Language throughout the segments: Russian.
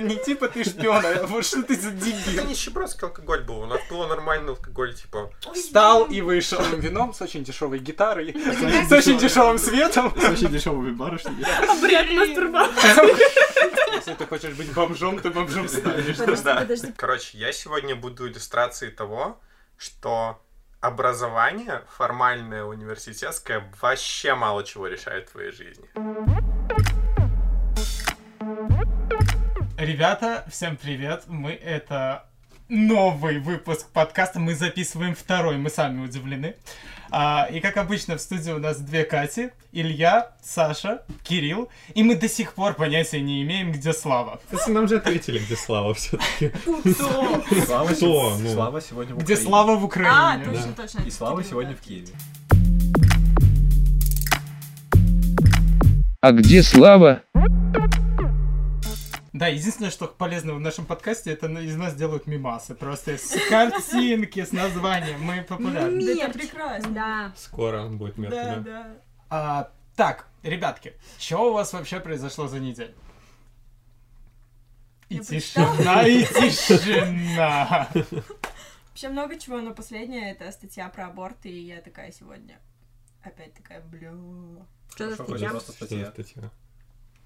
Не типа ты шпион, а вот что ты за Это дебил. нищебродский алкоголь был. У нас было нормальный алкоголь, типа... Встал и вышел. Вином с очень дешевой гитарой, с очень дешевым светом. С очень дешевыми барышнями. Обряд мастурбации. Если ты хочешь быть бомжом, ты бомжом станешь. Короче, я сегодня буду иллюстрацией того, что образование формальное, университетское, вообще мало чего решает в твоей жизни. Ребята, всем привет. Мы это новый выпуск подкаста. Мы записываем второй, мы сами удивлены. А, и как обычно в студии у нас две Кати, Илья, Саша, Кирилл. И мы до сих пор понятия не имеем, где Слава. Кстати, нам же ответили, где Слава все-таки. Слава, Кто? Ну. Слава сегодня в Где Украине. Слава в А, Украине. точно, точно. И Слава сегодня в Киеве. А где Слава? Да, единственное, что полезно в нашем подкасте, это из нас делают мимасы. Просто с картинки, с названием. Мы популярны. Да это Мерч. прекрасно. Да. Скоро будет Да, мертвый. да. А, так, ребятки, что у вас вообще произошло за неделю? И Я тишина, и тишина. Вообще много чего, но последняя это статья про аборты, и я такая сегодня опять такая, бля. Что за статья? Что за статья.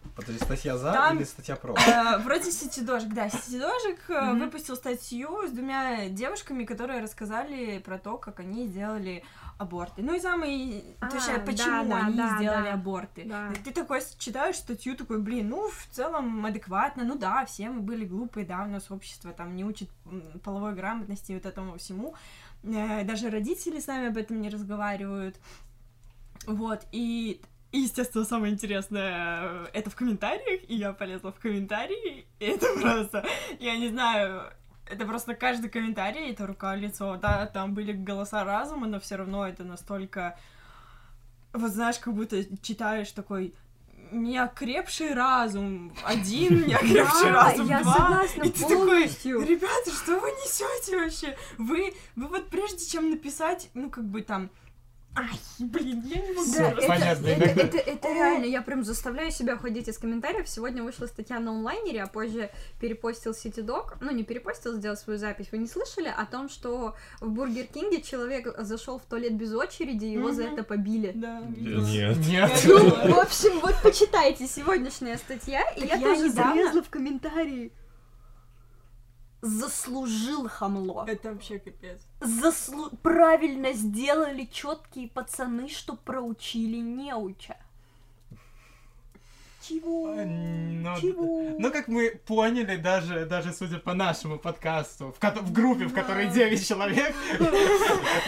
Статья? Подожди, статья за Там- или статья про? Э, Вроде Ситидожик, да, Ситидожик э, Мгм. выпустил статью с двумя девушками, которые рассказали про то, как они сделали аборты. Ну и самый, А, точнее, да, почему да, они да, сделали да. аборты. Да. Ты такой читаешь статью, такой, блин, ну, в целом адекватно, ну да, все мы были глупые, да, у нас общество там не учит половой грамотности и вот этому всему. Э, Даже родители с нами об этом не разговаривают. Вот, и и, естественно, самое интересное, э, это в комментариях, и я полезла в комментарии, и это просто, я не знаю, это просто каждый комментарий, это рука, лицо, да, там были голоса разума, но все равно это настолько, вот знаешь, как будто читаешь такой неокрепший разум, один неокрепший Да, разум, я два, согласна и ты такой, ребята, что вы несете вообще? Вы, вы вот прежде чем написать, ну как бы там, ай, блин, я не могу. Да, это, Понятно, это, иногда. это- это реально, я прям заставляю себя уходить из комментариев. Сегодня вышла статья на онлайнере, а позже перепостил CityDog. Ну, не перепостил, сделал свою запись. Вы не слышали о том, что в Бургер Кинге человек зашел в туалет без очереди, его за это побили? Да, видела. Нет. Нет. Ну, в общем, вот почитайте сегодняшняя статья, и Так я, я тоже недавно- залезла в комментарии. Заслужил хамло. Это вообще капец. Заслу... Правильно сделали четкие пацаны, что проучили неуча. Чего? Ну, Чего? Ну, как мы поняли, даже, даже судя по нашему подкасту, в, ко- в группе, в которой Да. 9 человек,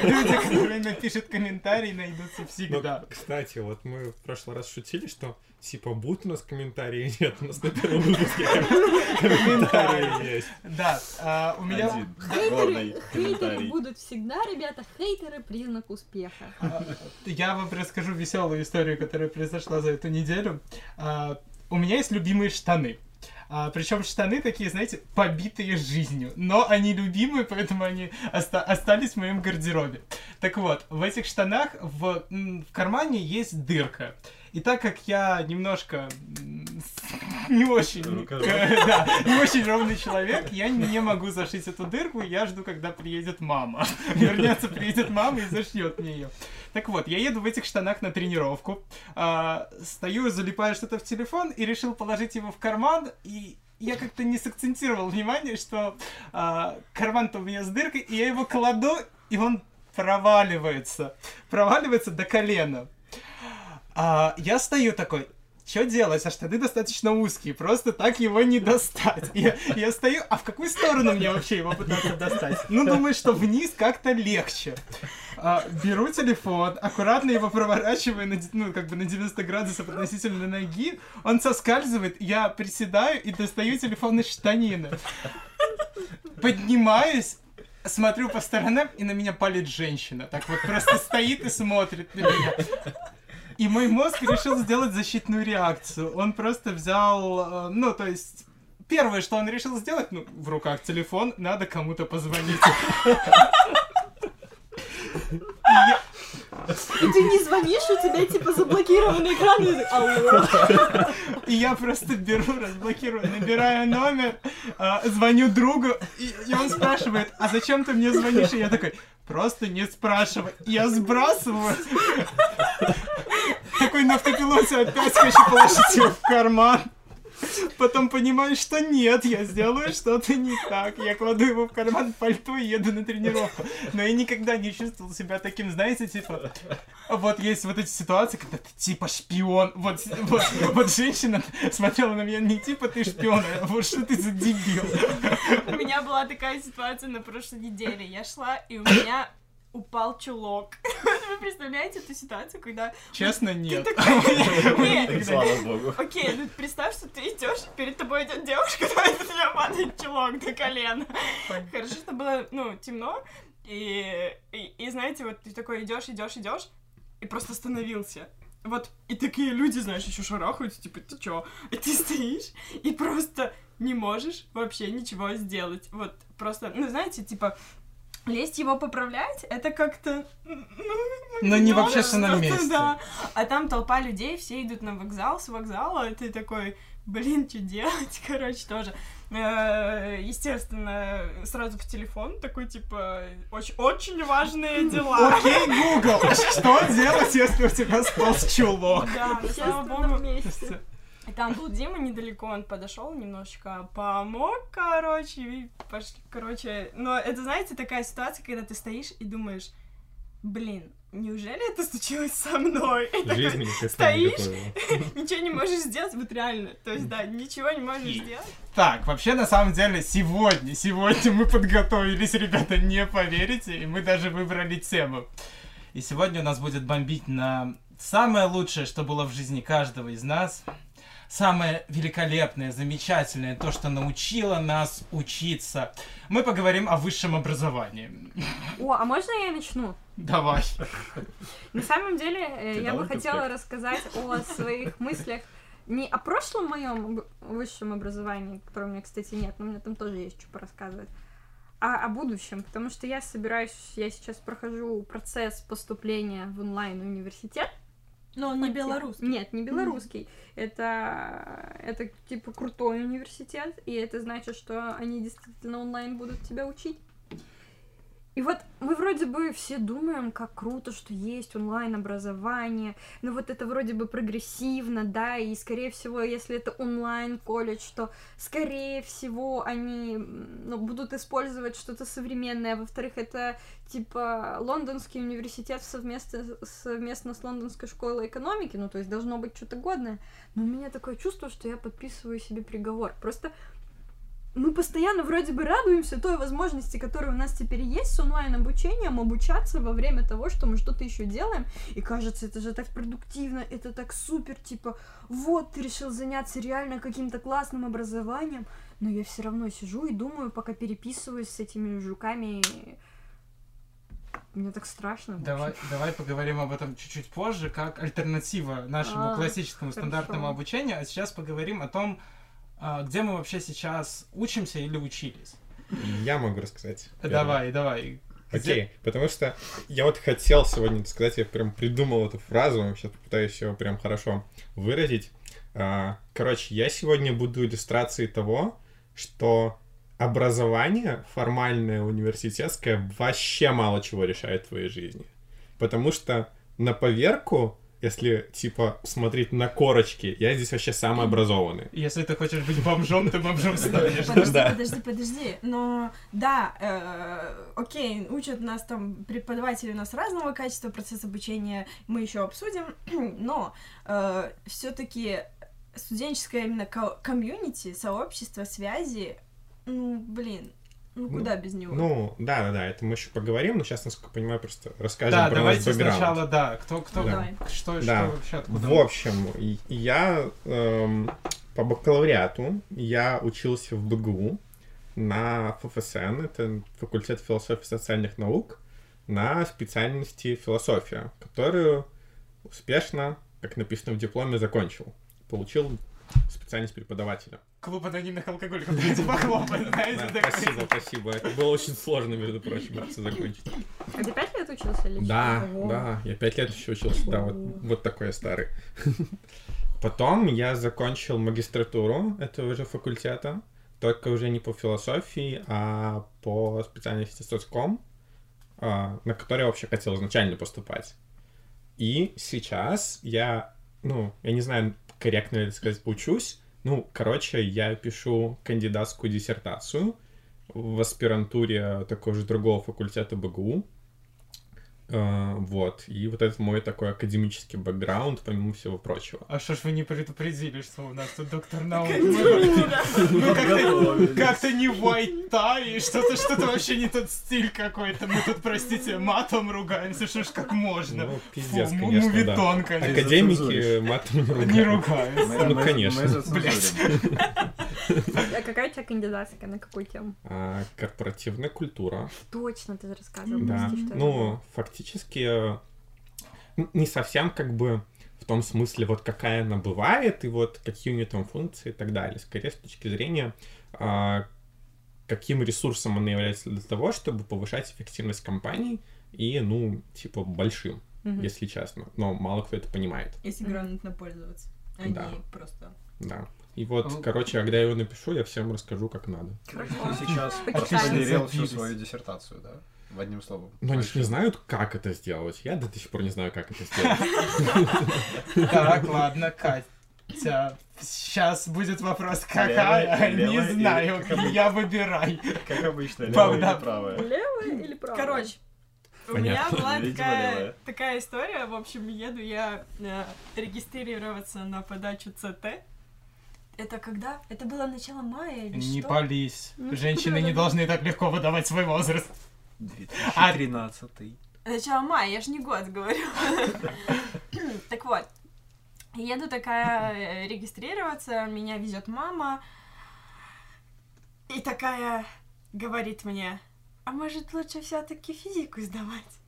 люди, которые напишут комментарий, найдутся Ну, всегда. кстати, вот мы в прошлый раз шутили, что типа будут у нас комментарии? Нет, у нас на первом выпуске комментарии есть. Да, а, у меня... Хейтеры, будут всегда, ребята. Хейтеры признак успеха. А, Я вам расскажу веселую историю, которая произошла за эту неделю. А, У меня есть любимые штаны. Причем штаны такие, знаете, побитые жизнью. Но они любимые, поэтому они оста- остались в моем гардеробе. Так вот, в этих штанах в, в кармане есть дырка. И так как я немножко не очень, да, не очень ровный человек, я не могу зашить эту дырку, я жду, когда приедет мама. Вернется, приедет мама и зашьет мне ее. Так вот, я еду в этих штанах на тренировку, а, стою, залипаю что-то в телефон и решил положить его в карман, и я как-то не сакцентировал внимание, что а, карман-то у меня с дыркой, и я его кладу, и он проваливается. Проваливается до колена. А, я стою такой, что делать? А штаны достаточно узкие, просто так его не достать. Я, я стою, а в какую сторону мне вообще его пытаться достать? Ну, думаю, что вниз как-то легче. А, беру телефон, аккуратно его проворачиваю на, ну, как бы на 90 градусов относительно ноги, он соскальзывает, я приседаю и достаю телефон из штанины. Поднимаюсь, смотрю по сторонам, и на меня палит женщина. Так вот просто стоит и смотрит на меня. И мой мозг решил сделать защитную реакцию. Он просто взял, э, ну, то есть... Первое, что он решил сделать, ну, в руках телефон, надо кому-то позвонить. И ты не звонишь, у тебя типа заблокированный экран, и алло. И я просто беру, разблокирую, набираю номер, а, звоню другу, и он спрашивает, а зачем ты мне звонишь? И я такой, просто не спрашивай. Я сбрасываю. Такой на автопилоте опять хочу положить его в карман. Потом понимаю, что нет, я сделаю что-то не так. Я кладу его в карман пальто и еду на тренировку. Но я никогда не чувствовал себя таким, знаете, типа... Вот есть вот эти ситуации, когда ты типа шпион. Вот, вот, вот женщина смотрела на меня не типа ты шпион, а вот что ты за дебил. У меня была такая ситуация на прошлой неделе. Я шла, и у меня упал чулок. Вы представляете эту ситуацию, когда... Честно, нет. Нет. Слава богу. Окей, ну представь, что ты идешь, перед тобой идет девушка, твоя у тебя падает чулок до колена. Хорошо, что было, ну, темно, и, и, и знаете, вот ты такой идешь, идешь, идешь, и просто остановился. Вот, и такие люди, знаешь, еще шарахаются, типа, ты чё? И ты стоишь, и просто не можешь вообще ничего сделать. Вот, просто, ну, знаете, типа, лезть его поправлять, это как-то... Ну, не в общественном месте. Да. А там толпа людей, все идут на вокзал, с вокзала, и ты такой, блин, что делать, короче, тоже. Э, Естественно, сразу в телефон, такой, типа, очень, очень важные дела. Окей, Google, что делать, если у тебя сполз чулок? Да, слава богу, месте. И там был Дима недалеко, он подошел немножечко, помог, короче, и пошли, короче. Но это, знаете, такая ситуация, когда ты стоишь и думаешь, блин, неужели это случилось со мной? И такой, Жизнь не стоишь? ничего не можешь сделать, вот реально. То есть, да, ничего не можешь сделать. Так, вообще, на самом деле, сегодня, сегодня мы подготовились, ребята, не поверите, и мы даже выбрали тему. И сегодня у нас будет бомбить на самое лучшее, что было в жизни каждого из нас. Самое великолепное, замечательное, то, что научило нас учиться. Мы поговорим о высшем образовании. О, а можно я начну? Давай. На самом деле, э, Ты я бы хотела конспект. рассказать о своих мыслях не о прошлом моем высшем образовании, которого у меня, кстати, нет, но у меня там тоже есть что порассказывать, а о будущем, потому что я собираюсь, я сейчас прохожу процесс поступления в онлайн-университет. Но он не белорусский. Нет, не белорусский. Это, это типа крутой университет, и это значит, что они действительно онлайн будут тебя учить. И вот мы вроде бы все думаем, как круто, что есть онлайн-образование, но вот это вроде бы прогрессивно, да, и скорее всего, если это онлайн-колледж, то скорее всего они ну, будут использовать что-то современное. Во-вторых, это типа лондонский университет совместно, совместно с лондонской школой экономики, ну то есть должно быть что-то годное. Но у меня такое чувство, что я подписываю себе приговор. Просто мы постоянно вроде бы радуемся той возможности, которая у нас теперь есть с онлайн-обучением, обучаться во время того, что мы что-то еще делаем. И кажется, это же так продуктивно, это так супер, типа, вот ты решил заняться реально каким-то классным образованием. Но я все равно сижу и думаю, пока переписываюсь с этими жуками. Мне так страшно. Давай, давай поговорим об этом чуть-чуть позже, как альтернатива нашему А, классическому хорошо. стандартному обучению. А сейчас поговорим о том, где мы вообще сейчас учимся или учились. Я могу рассказать. первый. Давай, давай. Окей, потому что я вот хотел сегодня сказать, я прям придумал эту фразу, сейчас попытаюсь ее прям хорошо выразить. А, Короче, я сегодня буду иллюстрацией того, что образование формальное университетское вообще мало чего решает в твоей жизни. Потому что на поверку, если типа смотреть на корочки, я здесь вообще самый образованный. Если ты хочешь быть бомжом, ты бомжом станешь. Подожди, подожди, подожди. Но да, э, окей, учат нас там преподаватели у нас разного качества, процесс обучения мы еще обсудим, но все-таки студенческое именно ко- комьюнити, сообщество, связи, ну, блин, ну Ну, куда без него? Ну, да, да, да, это мы еще поговорим, но сейчас, насколько понимаю, просто расскажем Да, про давайте наш бэкграунд. сначала, да, кто, кто, Да. Что, Да. что вообще, откуда В общем, я эм, по бакалавриату я учился в БГУ на ФФСН, это факультет философии и социальных наук, на специальности философия, которую успешно, как написано в дипломе, закончил. Получил специальность преподавателя. Клуб анонимных алкоголиков, давайте похлопаем, знаете, спасибо, спасибо. Это было очень сложно, между прочим, это всё закончить. А ты пять лет учился или Да, да, я пять лет еще учился, да, вот, вот такой я старый. Потом я закончил магистратуру этого же факультета, только уже не по философии, а по специальности соцком, а, на который я вообще хотел изначально поступать. И сейчас я, ну, я не знаю, корректно это сказать, учусь. Ну, короче, я пишу кандидатскую диссертацию в аспирантуре такого же другого факультета БГУ. Э, Вот. И вот это мой такой академический бэкграунд, помимо всего прочего. А что ж вы не предупредили, что у нас тут доктор наук? Ну, как-то не tie, что-то что-то вообще не тот стиль какой-то. Мы тут, простите, матом ругаемся, что ж как можно. Ну, пиздец, конечно, да. Академики матом не Не ругают. ругаются. Ну, конечно. А какая у тебя кандидатская, на какую тему? А, Корпоративная культура. Точно, ты же рассказывал. Да. Ну, фактически э, н- не совсем как бы в том смысле, вот какая она бывает, и вот какие у нее там функции и так далее. Скорее, с точки зрения, а, каким ресурсом она является для того, чтобы повышать эффективность компаний и, ну, типа, большим, Мгм. если честно. Но мало кто это понимает, Если грамотно пользоваться, а Да. не просто... да. И вот, Ну. короче, когда я его напишу, я всем расскажу, как надо. Хорошо. Ты сейчас проспойлерил всю свою диссертацию, да? В одним словом. Но они же не знают, как это сделать. Я до сих пор не знаю, как это сделать. Так, ладно, Катя. Сейчас будет вопрос, какая? Не знаю, я выбирай. Как обычно, левая или правая? Левая или правая? Короче, у Понятно. меня была такая, такая история. В общем, еду я э, регистрироваться на подачу ЦТ. Это когда? Это было начало мая или Не что? пались. Ну, Женщины да, не да. должны так легко выдавать свой возраст. 2013 Начало мая, я ж не год говорю. Так вот, еду такая э, регистрироваться, меня везет мама, и такая говорит мне, а может лучше все-таки физику сдавать?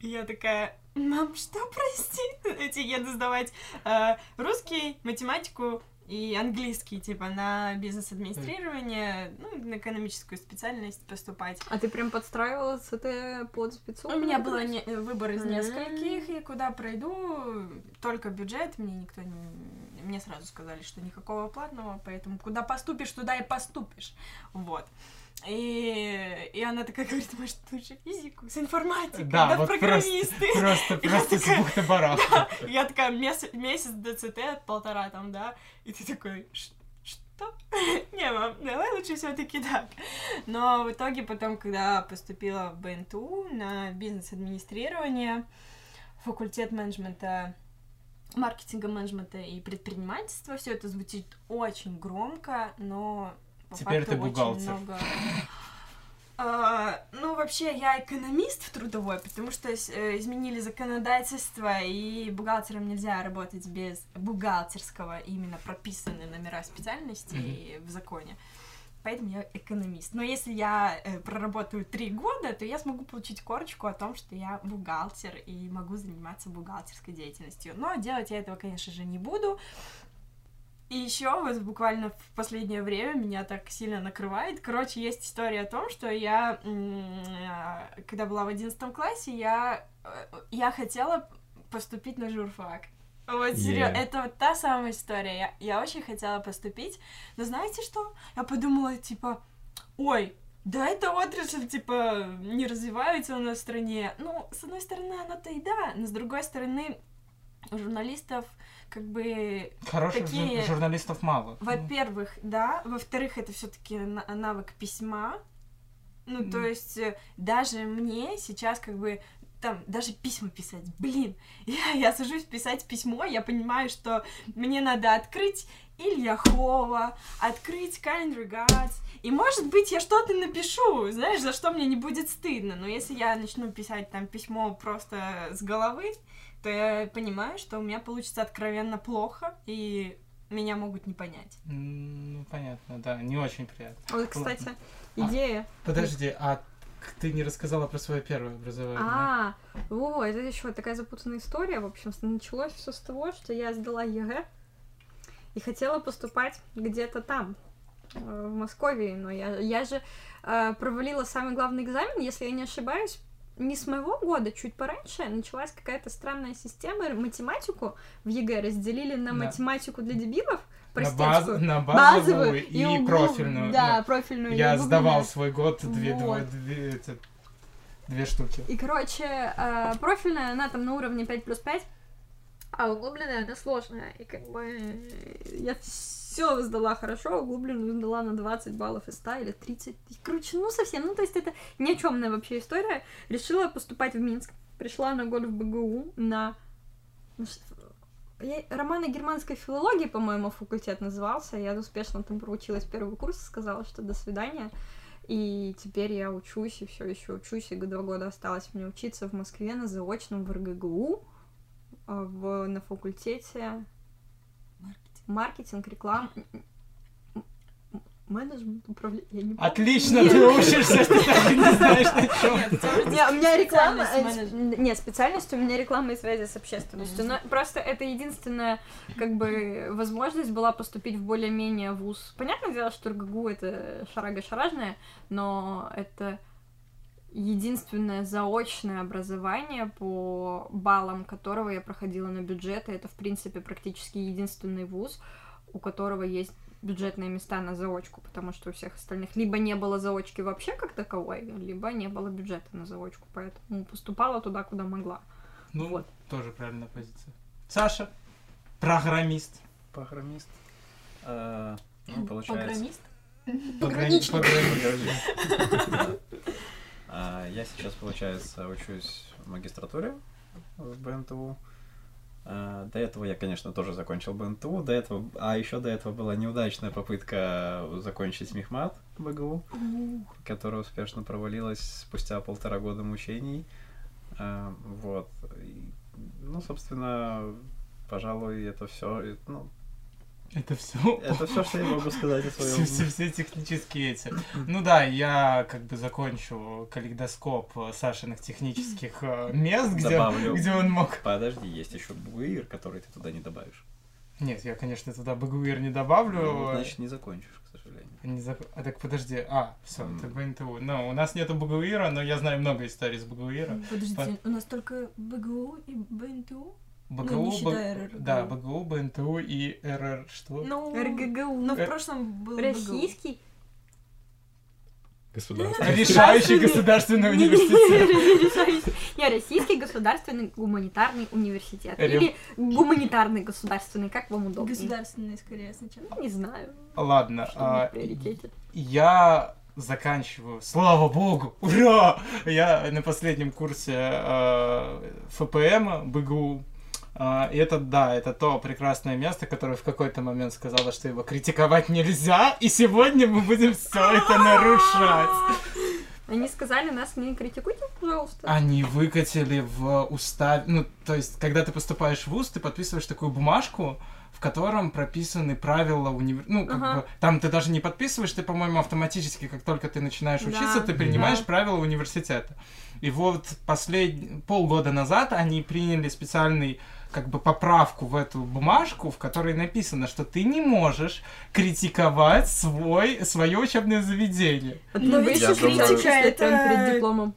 И я такая, мам, что, прости? Эти еду сдавать э, русский, математику и английский, типа, на бизнес-администрирование, ну, на экономическую специальность поступать. А ты прям подстраивала ЦТ под спецу? У меня был не- э, выбор из нескольких, и куда пройду, только бюджет, мне никто не... Мне сразу сказали, что никакого платного, поэтому куда поступишь, туда и поступишь. Вот. И, и она такая говорит, может, лучше физику с информатикой, Да, да, вот программисты. Просто, просто с такая, бухты-барахты. Я такая, месяц, месяц ДЦТ, полтора там, да, и ты такой, «Ш- что? Не, мам, давай лучше все таки так. Но в итоге потом, когда поступила в БНТУ на бизнес-администрирование, факультет менеджмента маркетинга, менеджмента и предпринимательства, все это звучит очень громко, но Теперь ты бухгалтер. много- А, ну, вообще, я экономист в трудовой, потому что э, изменили законодательство, и бухгалтерам нельзя работать без бухгалтерского, именно прописаны номера специальностей в законе. Поэтому я экономист. Но если я э, проработаю три года, то я смогу получить корочку о том, что я бухгалтер и могу заниматься бухгалтерской деятельностью. Но делать я этого, конечно же, не буду. И еще вот буквально в последнее время меня так сильно накрывает. Короче, есть история о том, что я, когда была в одиннадцатом классе, я, э, я хотела поступить на журфак. Вот, серьезно, Yeah. это вот та самая история. Я, я очень хотела поступить, но знаете что? Я подумала, типа, ой, да эта отрасль, типа, не развивается у нас в стране. Ну, с одной стороны, она-то и да, но с другой стороны, у журналистов как бы Хороших Такие- жур- журналистов мало. во-первых, да. Во-вторых, это все-таки навык письма. Ну, то есть, э, даже мне сейчас как бы там даже письма писать. Блин, я, я сажусь писать письмо, я понимаю, что мне надо открыть Ильяхова, открыть Kind Regards, и, может быть, я что-то напишу, знаешь, за что мне не будет стыдно. Но если я начну писать там письмо просто с головы, то я понимаю, что у меня получится откровенно плохо, и меня могут не понять. Ну, понятно, да, не очень приятно. Вот, кстати, Ладно. идея. Подожди, а ты не рассказала про свое первое образование? А, во, это еще такая запутанная история. В общем, началось все с того, что я сдала ЕГЭ и хотела поступать где-то там, э, в Москве, но я, я же э, провалила самый главный экзамен, если я не ошибаюсь, не с моего года, чуть пораньше началась какая-то странная система. Математику в ЕГЭ разделили на Да. математику для дебилов, На, баз- простецкую, на базовую, и, углу- профильную. Да, Ну, профильную. и Я углубленную. сдавал свой год две, Вот. двое- две, эти- две штуки. И, короче, э, профильная, она там на уровне 5 плюс 5, а углубленная, она сложная. И как бы я все сдала хорошо, углубленную сдала на 20 баллов из 100 или 30. И, короче, ну совсем, ну то есть это ни о чемная вообще история. Решила поступать в Минск. Пришла на год в БГУ на... ш- я- Романо-германской филологии, по-моему, факультет назывался. Я успешно там проучилась первый курс, сказала, что до свидания. И теперь я учусь, и все еще учусь, и два года осталось мне учиться в Москве на заочном в РГГУ, а, в, на факультете маркетинг, реклам, м- м- м- менеджмент, управление, я не помню. Отлично, ты учишься, ты так и не знаешь, на чем. Не, у меня реклама... Специальность э. Нет, специальность у меня реклама и связи с общественностью. Но просто это единственная, как бы, возможность была поступить в более-менее вуз. Понятное дело, что РГГУ это шарага-шаражная, но это единственное заочное образование по баллам которого я проходила на бюджет, и это, в принципе, практически единственный вуз, у которого есть бюджетные места на заочку, потому что у всех остальных либо не было заочки вообще как таковой, либо не было бюджета на заочку, поэтому поступала туда, куда могла. Ну, Вот. тоже правильная позиция. Саша, программист. Программист. Э, Ну, получается... Программист? Пограничник. Да. А, Я сейчас, получается, учусь в магистратуре в БНТУ. А, До этого я, конечно, тоже закончил БНТУ. До этого, а еще до этого была неудачная попытка закончить мехмат БГУ, которая успешно провалилась спустя полтора года мучений. А, Вот. И, Ну, собственно, пожалуй, это все. Ну, Это все. это все, что я могу сказать о Все, своем. все, все технические эти. Ну да, я как бы закончу калейдоскоп э, Сашиных технических э, мест, где, Добавлю. где он мог... Подожди, есть еще бугуир, который ты туда не добавишь. Нет, я, конечно, туда БГУИР не добавлю. Ну, значит, не закончишь, к сожалению. Не зак- А так подожди, а, все, М. это БНТУ. Ну, у нас нету БГУИРа, но я знаю много историй с БГУИРа. Подождите, у нас только БГУ и БНТУ? БГУ, Ну, не Б- РРГУ. Да, БГУ, БНТУ и РР что? Ну, РГГУ. ну в Э, прошлом был. Российский Государство. Решающий государственный университет. Не, Российский государственный гуманитарный университет. Или гуманитарный государственный, как вам удобнее. Государственный, скорее, сначала. Ну, Не знаю, Ладно, а, я заканчиваю, слава богу, ура! Я на последнем курсе э, ФПМ БГУ. А, это, да, это то прекрасное место, которое в какой-то момент сказала, что его критиковать нельзя, и сегодня мы будем все это нарушать. Они сказали, нас не критикуйте, пожалуйста. Они выкатили в устав... Ну, то есть, когда ты поступаешь в ВУЗ, ты подписываешь такую бумажку, в котором прописаны правила универ... Ну, как Ага. бы, там ты даже не подписываешь, ты, по-моему, автоматически, как только ты начинаешь учиться, Да, ты принимаешь да. правила университета. И вот послед... полгода назад они приняли специальный как бы поправку в эту бумажку, в которой написано, что ты не можешь критиковать свой, свое учебное заведение. Но ведь Я еще думаю- критика это перед дипломом.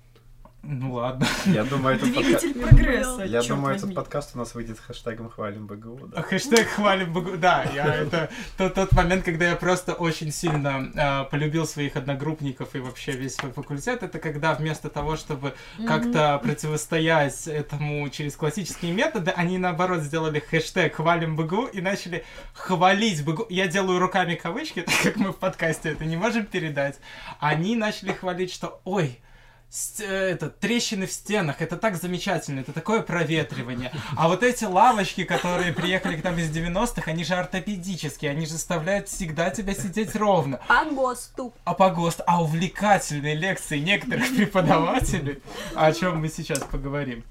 Ну ладно. Я думаю, этот двигатель прогресса. Я думаю, возьми. этот подкаст у нас выйдет хэштегом «Хвалим БГУ», да. Хэштег хвалим БГУ. Да, я, это тот, тот момент, когда я просто очень сильно а, полюбил своих одногруппников и вообще весь свой факультет. Это когда вместо того, чтобы как-то противостоять этому через классические методы, они наоборот сделали хэштег хвалим БГУ и начали хвалить БГУ. Я делаю руками кавычки, так как мы в подкасте это не можем передать. Они начали хвалить, что ой, э, это, трещины в стенах, это так замечательно, это такое проветривание. А вот эти лавочки, которые приехали к нам из 90-х, они же ортопедические, они же заставляют всегда тебя сидеть ровно. По ГОСТу. А по ГОСТ, а увлекательные лекции некоторых преподавателей, о чем мы сейчас поговорим.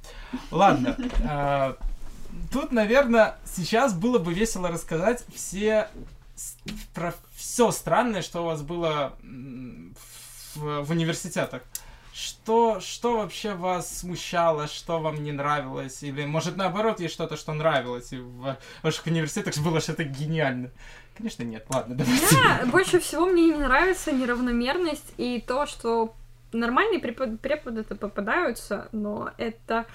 Ладно, а, тут, наверное, сейчас было бы весело рассказать все про все странное, что у вас было в, в университетах. Что, что вообще вас смущало, что вам не нравилось? Или, может, наоборот, есть что-то, что нравилось, и в ваших университетах было что-то гениально? Конечно, нет. Ладно, давайте. Да, больше всего мне не нравится неравномерность и то, что нормальные препод- преподы-то попадаются, но это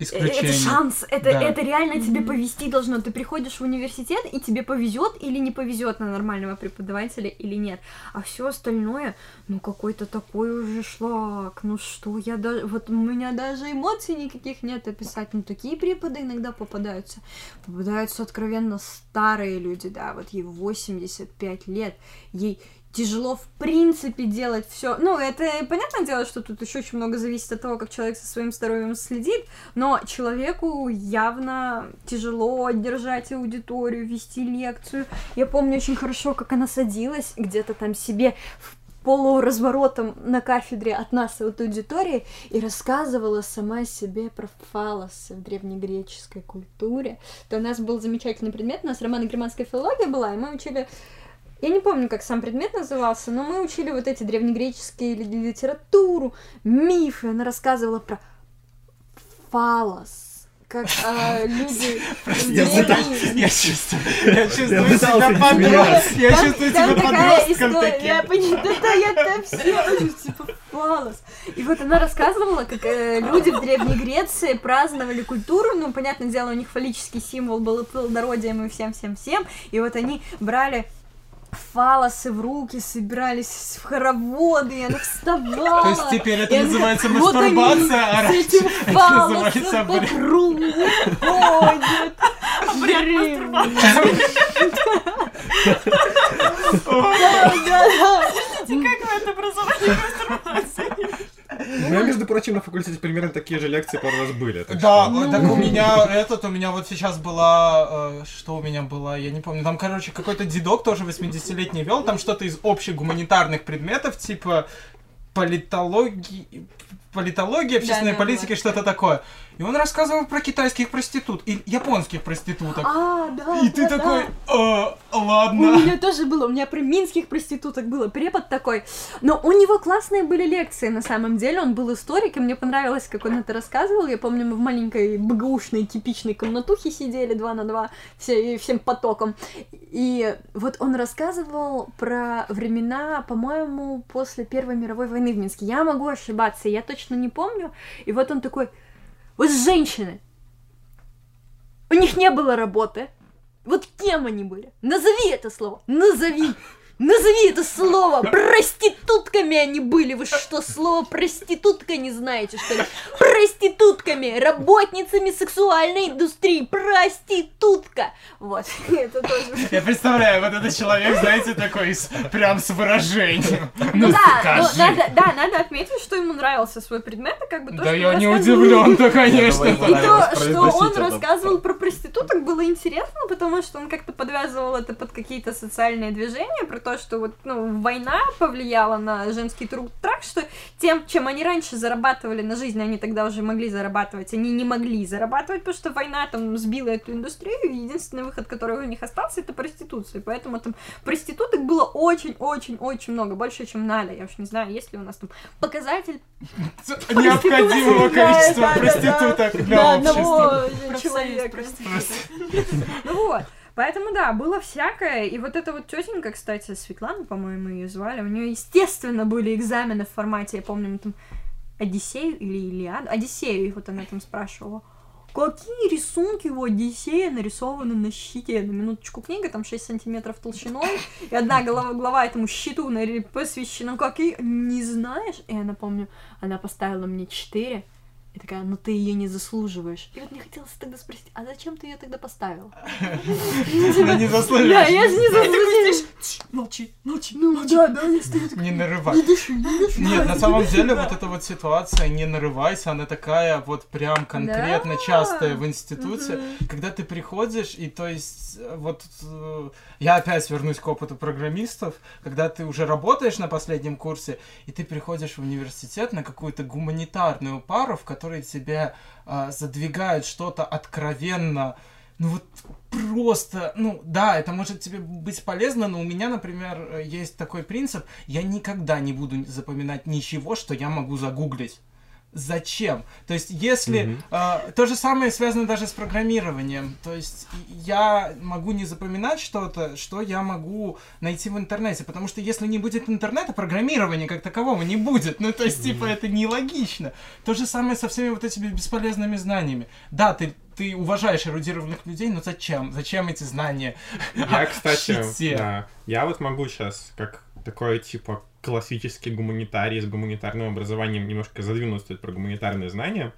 Исключение. Это шанс, это, Да. это реально тебе повезти должно. Ты приходишь в университет, и тебе повезет или не повезет на нормального преподавателя или нет. А все остальное, ну какой-то такой уже шлак. Ну что, я даже. Вот у меня даже эмоций никаких нет описать. Ну такие преподы иногда попадаются. Попадаются откровенно старые люди, да, вот ей 85 лет. Ей тяжело в принципе делать все. Ну, это понятное дело, что тут еще очень много зависит от того, как человек со своим здоровьем следит, но человеку явно тяжело держать аудиторию, вести лекцию. Я помню очень хорошо, как она садилась где-то там себе в полуразворотом на кафедре от нас, от аудитории, и рассказывала сама себе про фалосы в древнегреческой культуре. То у нас был замечательный предмет, у нас романо-германская филология была, и мы учили я не помню, как сам предмет назывался, но мы учили вот эти древнегреческие ли- литературу, мифы. Она рассказывала про фалос, как а, люди... Я Я чувствую, я чувствую пытался себя подростком. Я Там- чувствую там себя такая подростком история, я таким. понимаю, да, да, я там все, типа, фалос. И вот она рассказывала, как э, люди в Древней Греции праздновали культуру, ну, понятное дело, у них фаллический символ был и плодородием, и всем-всем-всем, и вот они брали фалосы в руки, собирались в хороводы, и она вставала. То есть теперь это называется мастурбация, а раньше это называется по обряд. кругу ходят. Да, да, да. Как вы это образование мастурбации? У меня, между прочим, на факультете примерно такие же лекции пару раз были. Да, так у меня этот, у меня вот сейчас была, э, что у меня была, я не помню, там, короче, какой-то дедок тоже 80-летний вел, там что-то из общих гуманитарных предметов, типа политологии, политология, общественной да, политики, что-то такое. И он рассказывал про китайских проститут и японских проституток. А, да. И ты да, такой, да. «Э, У ладно. меня тоже было, у меня про минских проституток было, препод такой. Но у него классные были лекции, на самом деле, он был историк, и мне понравилось, как он это рассказывал. Я помню, мы в маленькой БГУшной типичной комнатухе сидели два на два, все, всем потоком. И вот он рассказывал про времена, по-моему, после Первой мировой войны в Минске. Я могу ошибаться, я точно не помню. И вот он такой, вот женщины, у них не было работы. Вот кем они были? Назови это слово. Назови. Назови это слово. Проститутками они были. Вы что, слово проститутка не знаете, что ли? Проститутками, работницами сексуальной индустрии. Проститутка. Вот. Это тоже. Я представляю, вот этот человек, знаете, такой, с- прям с выражением. Ну, да, ну, надо, да, надо отметить, что ему нравился свой предмет, и как бы то, Да что я не рассказывал- удивлен-то, конечно. И то, что он рассказывал про проституток, было интересно, потому что он как-то подвязывал это под какие-то социальные движения, про то, что вот, ну, война повлияла на женский труд так, что тем, чем они раньше зарабатывали на жизнь, они тогда уже могли зарабатывать, они не могли зарабатывать, потому что война там сбила эту индустрию, и единственный выход, который у них остался, это проституция, поэтому там проституток было очень-очень-очень много, больше, чем Наля, я уж не знаю, есть ли у нас там показатель Необходимого количества проституток для одного общества. человека. Ну вот. Поэтому да, было всякое. И вот эта вот тетенька, кстати, Светлана, по-моему, ее звали, у нее, естественно, были экзамены в формате, я помню, там Одиссею или Илиаду, Одиссею, вот она там спрашивала. Какие рисунки у Одиссея нарисованы на щите? На минуточку книга, там 6 сантиметров толщиной, и одна глава, глава этому щиту посвящена. Какие? Не знаешь? И она, помню, она поставила мне 4. И такая, ну ты ее не заслуживаешь. И вот мне хотелось тогда спросить, а зачем ты ее тогда поставила? Да не Да, заслуживаешь. я же не заслуживаю. Молчи, молчи, Ну да, да, я стою Не нарывай. не дыши, не дыши. Нет, на самом деле вот эта вот ситуация «не нарывайся», она такая вот прям конкретно Да. частая в институте, когда ты приходишь, и то есть э, вот э, я опять вернусь к опыту программистов, когда ты уже работаешь на последнем курсе, и ты приходишь в университет на какую-то гуманитарную пару, в которой тебе а, задвигают что-то откровенно ну вот просто, ну да, это может тебе быть полезно, но у меня, например, э, есть такой принцип, я никогда не буду запоминать ничего, что я могу загуглить. Зачем? То есть, если Мгм. э, то же самое связано даже с программированием. То есть, я могу не запоминать что-то, что я могу найти в интернете. Потому что если не будет интернета, программирования как такового не будет. Ну, то есть, типа, это нелогично. То же самое со всеми вот этими бесполезными знаниями. Да, ты ты уважаешь эрудированных людей, но зачем? Зачем эти знания? Я, кстати, да, я вот могу сейчас, как такой, типа, классический гуманитарий с гуманитарным образованием, немножко задвинуть тут про гуманитарные знания.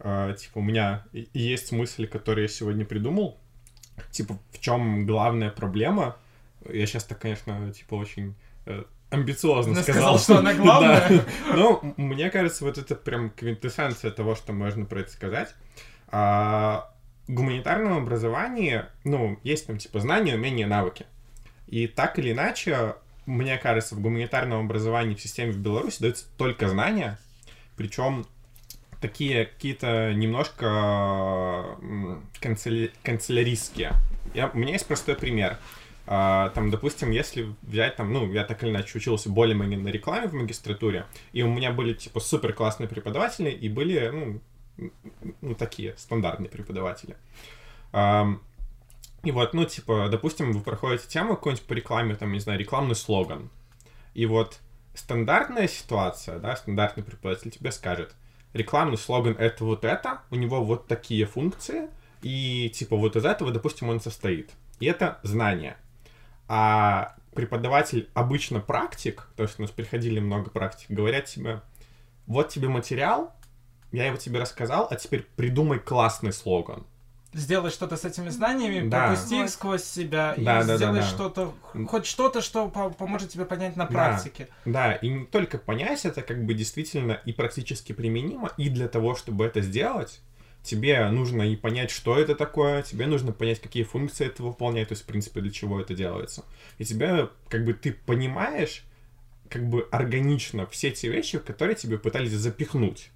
Э, типа, у меня есть мысль, которую я сегодня придумал. Типа, в чем главная проблема? Я сейчас так, конечно, типа, очень э, амбициозно Она сказал. сказала, что она главная. Да. М- мне кажется, вот это прям квинтэссенция того, что можно про это сказать. А, гуманитарном образовании, ну, есть там, типа, знания, умения, навыки. И так или иначе, мне кажется, в гуманитарном образовании в системе в Беларуси даются только знания, причем такие какие-то немножко м, канцеля- канцеляристские. Я, у меня есть простой пример. А, там, допустим, если взять там, ну, я так или иначе учился более-менее на рекламе в магистратуре, и у меня были, типа, супер классные преподаватели, и были, ну, ну, такие, стандартные преподаватели. И вот, ну, типа, допустим, вы проходите тему какую-нибудь по рекламе, там, не знаю, рекламный слоган. И вот стандартная ситуация, да, стандартный преподаватель тебе скажет, рекламный слоган это вот это, у него вот такие функции, и типа вот из этого, допустим, он состоит. И это знание. А преподаватель обычно практик, то есть у нас приходили много практик, говорят тебе, вот тебе материал, я его тебе рассказал, а теперь придумай классный слоган. Сделай что-то с этими знаниями, Да. пропусти их сквозь себя и Да, да, да, сделай да. что-то, хоть что-то, что по- поможет тебе понять на Да. практике. Да, и не только понять это как бы действительно и практически применимо, и для того, чтобы это сделать, тебе нужно и понять, что это такое, тебе нужно понять, какие функции это выполняет, то есть, в принципе, для чего это делается. И тебе, как бы, ты понимаешь, как бы, органично все те вещи, которые тебе пытались запихнуть.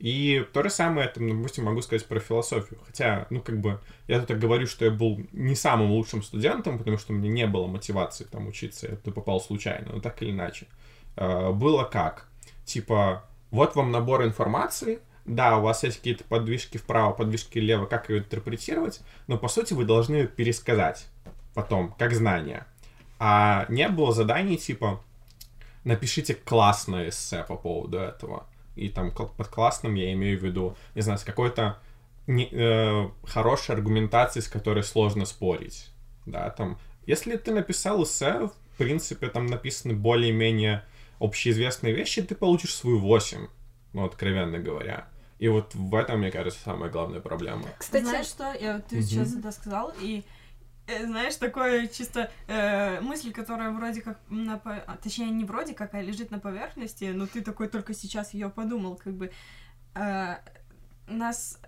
И то же самое, там, допустим, могу сказать про философию. Хотя, ну, как бы, я тут так говорю, что я был не самым лучшим студентом, потому что у меня не было мотивации там учиться, я туда попал случайно, но так или иначе. Э, Было как? Типа, вот вам набор информации, да, у вас есть какие-то подвижки вправо, подвижки влево, как ее интерпретировать, но по сути вы должны ее пересказать потом, как знание. А не было заданий типа напишите классное эссе по поводу этого. И там под классным я имею в виду, не знаю, с какой-то не- э, хорошей аргументацией, с которой сложно спорить. Да, там, если ты написал эссе, в принципе, там написаны более-менее общеизвестные вещи, ты получишь свою 8, ну, откровенно говоря. И вот в этом, мне кажется, самая главная проблема. Кстати, Знаешь что? Я, ты Мгм. сейчас это сказал, и знаешь, такое чисто э, мысль, которая вроде как на а, точнее не вроде как, а лежит на поверхности, но ты такой только сейчас ее подумал, как бы. Э, нас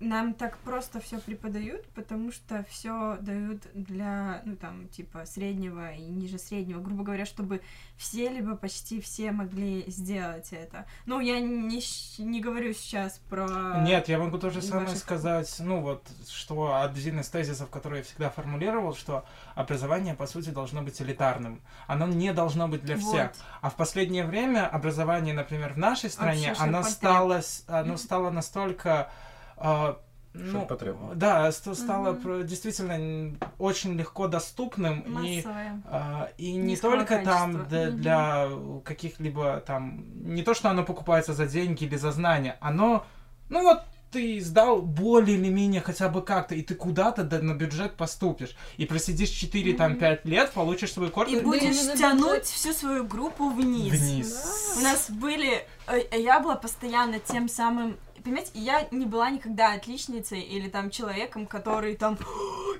нам так просто все преподают, потому что все дают для, ну там, типа, среднего и ниже среднего, грубо говоря, чтобы все, либо почти все могли сделать это. Ну, я не, не говорю сейчас про... Нет, я могу то же самое ваших- сказать, ну вот, что один из тезисов, который я всегда формулировал, что образование, по сути, должно быть элитарным. Оно не должно быть для всех. Вот. А в последнее время образование, например, в нашей стране, Общий оно ширпотреб. стало, оно стало настолько... а, ну, да, ст- стало про- действительно очень легко доступным и Массовое. а, и не Низкого только там качества. для, Мгм. для каких-либо там не то, что оно покупается за деньги или за знания, оно ну вот ты сдал более или менее хотя бы как-то, и ты куда-то да, на бюджет поступишь. И просидишь 4 там Мгм. 5 лет, получишь свой И корпус. будешь именно тянуть всю свою группу вниз. Вниз. У нас были... э, Я была постоянно тем самым... Понимаете, я не была никогда отличницей или там человеком, который там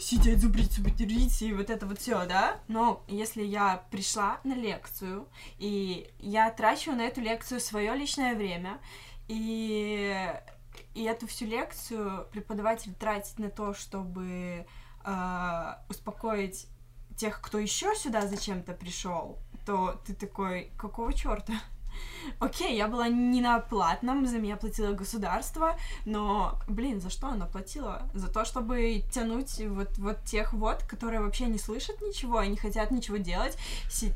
сидеть, зубрить, зубрить и вот это вот все, да? Но если я пришла на лекцию, и я трачу на эту лекцию свое личное время, и, и эту всю лекцию преподаватель тратит на то, чтобы а, успокоить тех, кто еще сюда зачем-то пришел, то ты такой, какого черта? Окей, я была не на платном, за меня платило государство, но, блин, за что оно платило? За то, чтобы тянуть вот, вот тех вот, которые вообще не слышат ничего и не хотят ничего делать. Си-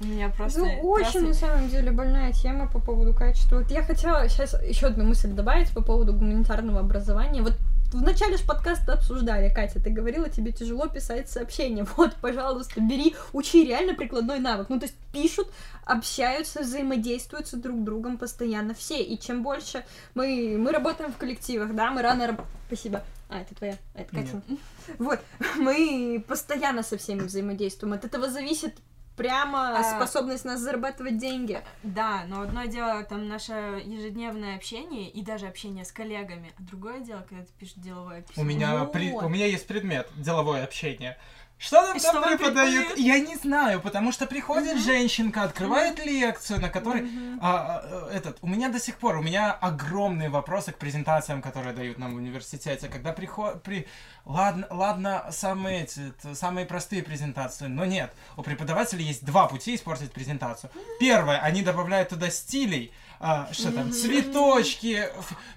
У меня просто... Ну, очень, просто- на самом деле, больная тема по поводу качества. Вот я хотела сейчас еще одну мысль добавить по поводу гуманитарного образования. Вот в начале ж подкаста обсуждали, Катя, ты говорила, тебе тяжело писать сообщения. Вот, пожалуйста, бери, учи реально прикладной навык. Ну, то есть пишут, общаются, взаимодействуют с друг другом постоянно все. И чем больше мы, мы работаем в коллективах, да, мы рано... раб- Спасибо. А, это твоя, а, это Катя. Вот, мы постоянно со всеми взаимодействуем. От этого зависит прямо А- способность нас зарабатывать деньги. Да, но одно дело там наше ежедневное общение и даже общение с коллегами, а другое дело, когда ты пишешь деловое У письмо. меня, Вот. при- у меня есть предмет деловое общение. Что нам там преподают? преподают? Я не знаю, потому что приходит женщинка, открывает лекцию, на которой Мгм. а, а, этот, у меня до сих пор, у меня огромные вопросы к презентациям, которые дают нам в университете. Когда приходят, при... ладно, ладно, самые эти, самые простые презентации, но нет. У преподавателей есть два пути испортить презентацию. Первое, они добавляют туда стилей, а, что там, цветочки,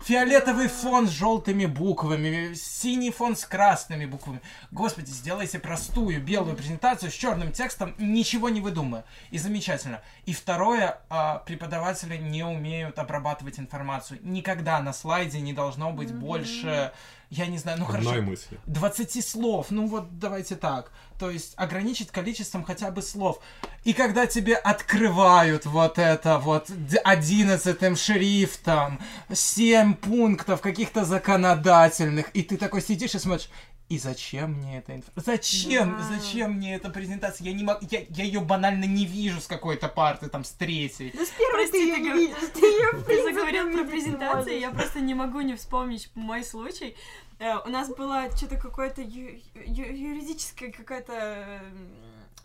фиолетовый фон с желтыми буквами, синий фон с красными буквами. Господи, сделайте простую белую презентацию с черным текстом, ничего не выдумывая. И замечательно. И второе, а, преподаватели не умеют обрабатывать информацию. Никогда на слайде не должно быть больше, я не знаю, ну Одной хорошо, мысли. 20 слов, ну вот давайте так. То есть ограничить количеством хотя бы слов. И когда тебе открывают вот это вот 11 шрифтом, 7 пунктов каких-то законодательных, и ты такой сидишь и смотришь, и зачем мне эта информация? Зачем? Да. Зачем мне эта презентация? Я не могу, я, я ее банально не вижу с какой-то парты, там, с третьей. Да с первой Прости, ты её ты видишь, принципе, заговорил про презентации, я просто не могу не вспомнить мой случай. Э, У нас было что-то какое-то юридическое какое-то м,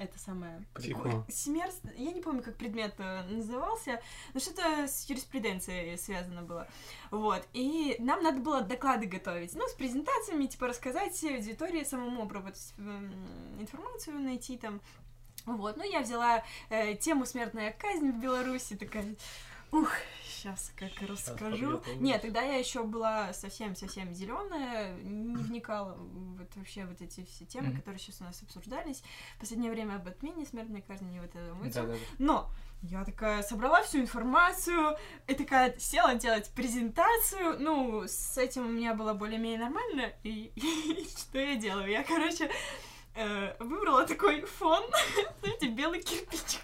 это самое Психо. Семерс, я не помню, как предмет э, назывался, но что-то с юриспруденцией связано было. Вот. И нам надо было доклады готовить. Ну, с презентациями, типа, рассказать аудитории, самому обработать м, информацию, найти там. Вот. Ну, я взяла э, тему «Смертная казнь в Беларуси», такая... Ух, сейчас как расскажу. подготовилась. Нет, тогда я еще была совсем-совсем зеленая, не вникала вот вообще вот эти все темы, Мгм. которые сейчас у нас обсуждались. В последнее время об отмене смертной казни и вот это. Да-да-да. Но я такая собрала всю информацию и такая села делать презентацию. Ну, с этим у меня было более-менее нормально. И, что я делаю? Я, короче, э, выбрала такой фон, знаете, белый кирпичик.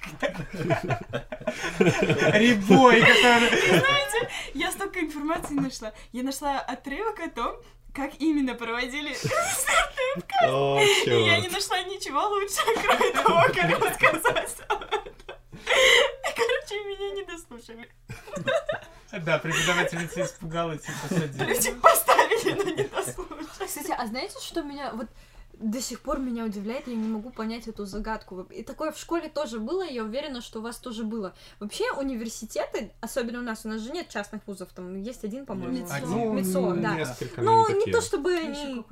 Рябой, который... Я столько информации нашла. Я нашла отрывок о том, как именно проводили О, И я не нашла ничего лучше, кроме того, как рассказать об этом. Короче, меня не дослушали. Да, преподавательница испугалась и посадила. Ключик поставили, но не дослушали. Кстати, а знаете, что меня вот до сих пор меня удивляет, я не могу понять эту загадку. И такое в школе тоже было, я уверена, что у вас тоже было. Вообще университеты, особенно у нас, у нас же нет частных вузов, там есть один, по-моему. Мицо. Ну, Мицо, да. несколько, Ну, не такие. то чтобы они...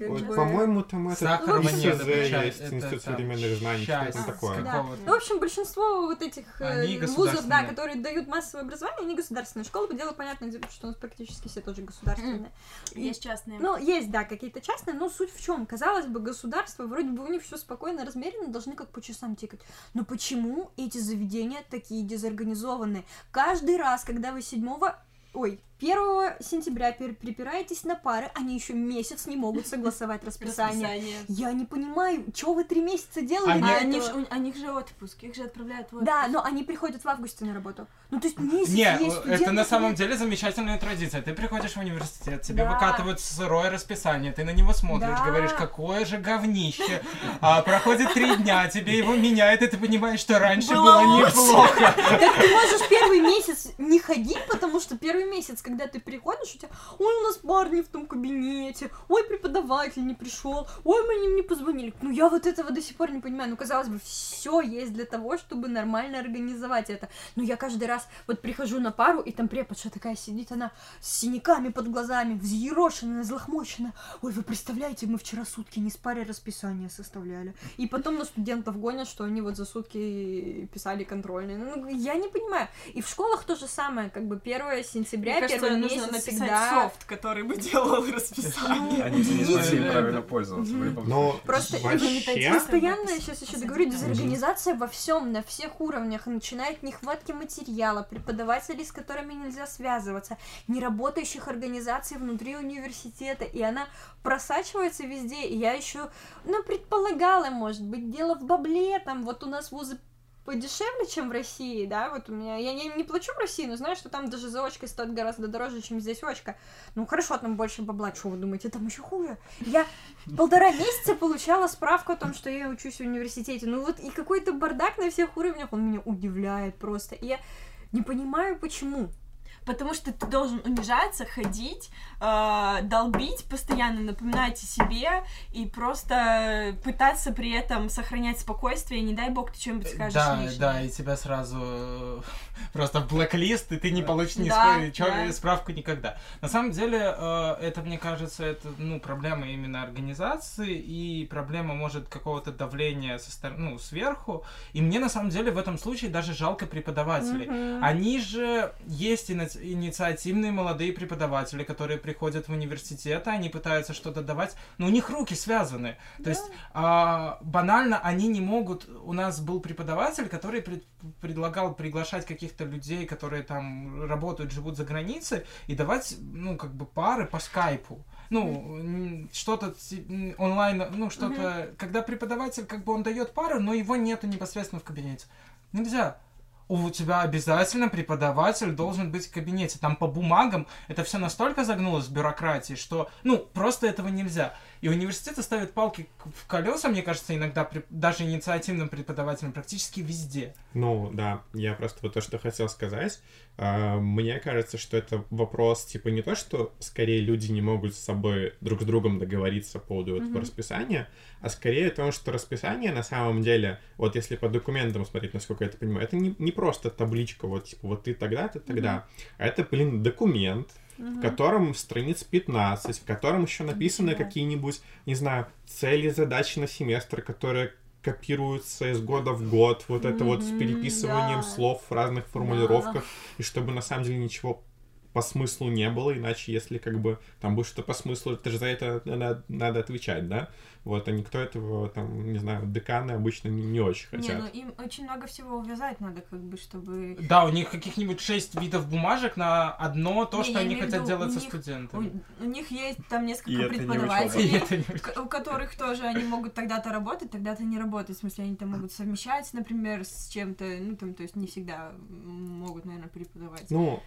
Вот, По-моему, там это Сахарова Ну, нет, ИСЗ есть, Институт современных знаний, что-то там такое. Да. Ну, в общем, большинство вот этих э, Они вузов, да, которые дают массовое образование, они государственные. Школы, по делу понятно, что у нас практически все тоже государственные. Есть частные. Ну, есть, да, какие-то частные, но суть в чем? Казалось бы, государство, вроде бы у них все спокойно, размеренно, должны как по часам тикать. Но почему эти заведения такие дезорганизованные? Каждый раз, когда вы 7 Ой, 1 сентября припираетесь на пары, они еще месяц не могут согласовать расписание. Расписание. Я не понимаю, что вы три месяца делали Они- А они, ж- у, у них же отпуск, их же отправляют в отпуск. Да, но они приходят в августе на работу. Ну, то есть месяц Не, есть это на самом нет. деле замечательная традиция. Ты приходишь в университет, тебе Да. выкатывают сырое расписание, ты на него смотришь, Да. говоришь, какое же говнище. А проходит три дня, тебе его меняют, и ты понимаешь, что раньше Было неплохо. Так ты можешь первый месяц не ходить, потому что первый месяц, когда ты приходишь, у тебя, ой, у нас парни в том кабинете, ой, преподаватель не пришел, ой, мы им не позвонили. Ну, я вот этого до сих пор не понимаю. Ну, казалось бы, все есть для того, чтобы нормально организовать это. Но я каждый раз вот прихожу на пару, и там преподша такая сидит, она с синяками под глазами, взъерошенная, злохмоченная. Ой, вы представляете, мы вчера сутки не спали, расписание составляли. И потом на студентов гонят, что они вот за сутки писали контрольные. Ну, я не понимаю. И в школах то же самое, как бы 1 сентября, Мне первый нужно месяц написать всегда... софт, который бы делал расписание. Они не знали правильно пользоваться Но. Просто вообще... Постоянно, я сейчас еще договорю, дезорганизация во всем, на всех уровнях, начиная от нехватки материала, преподавателей, с которыми нельзя связываться, неработающих организаций внутри университета, и она просачивается везде, и я еще, ну, предполагала, может быть, дело в бабле, там, вот у нас вузы подешевле, чем в России, да, вот у меня, я не, не плачу в России, но знаю, что там даже за очкой стоит гораздо дороже, чем здесь очка. Ну хорошо, там больше бабла, что вы думаете, там еще хуже. Я полтора месяца получала справку о том, что я учусь в университете, ну вот и какой-то бардак на всех уровнях, он меня удивляет просто, и я не понимаю, почему. Потому что ты должен унижаться, ходить, э, долбить, постоянно напоминать о себе и просто пытаться при этом сохранять спокойствие. Не дай бог ты что-нибудь скажешь Да, лишнее. да, и тебя сразу э, просто в блэк-лист, и ты не получишь ни Да, чё- да. справку никогда. На самом деле, э, это, мне кажется, это, ну, проблема именно организации, и проблема, может, какого-то давления со стороны, ну, сверху. И мне, на самом деле, в этом случае даже жалко преподавателей. Мгм. Они же есть ини- инициативные молодые преподаватели, которые приходят в университет, они пытаются что-то давать, но у них руки связаны. То есть а, банально они не могут. У нас был преподаватель, который пред- предлагал приглашать каких-то людей, которые там работают, живут за границей, и давать, ну, как бы пары по скайпу. Ну, что-то онлайн, ну, что-то, когда преподаватель, как бы он дает пару, но его нету непосредственно в кабинете. Нельзя. У тебя обязательно преподаватель должен быть в кабинете. Там по бумагам это все настолько загнулось в бюрократии, что, ну, просто этого нельзя. И университеты ставят палки в колеса, мне кажется, иногда при- даже инициативным преподавателям практически везде. Ну, да, я просто вот то, что хотел сказать. А, Мне кажется, что это вопрос, типа, не то, что скорее люди не могут с собой друг с другом договориться по поводу этого расписания, а скорее о том, что расписание на самом деле, вот если по документам смотреть, насколько я это понимаю, это не, не просто табличка, вот, типа, вот ты тогда, ты тогда, а это, блин, документ, в котором страниц 15, в котором еще написаны какие-нибудь, не знаю, цели, задачи на семестр, которые копируются из года в год, вот это вот с переписыванием да. слов в разных формулировках, и чтобы на самом деле ничего по смыслу не было, иначе если как бы там будет что-то по смыслу, это же за это надо, надо отвечать, да? Вот, а никто этого, там, не знаю, деканы обычно не, не очень Не, хотят. ну им очень много всего увязать надо, как бы, чтобы... Да, у них каких-нибудь шесть видов бумажек на одно то, Не, что они хотят виду, делать у со них- У, студентами. у них есть там несколько не преподавателей, И это не у которых тоже они могут тогда-то работать, тогда-то не работать. В смысле, они там могут совмещать, например, с чем-то, ну там, то есть не всегда могут, наверное, преподавать. Ну,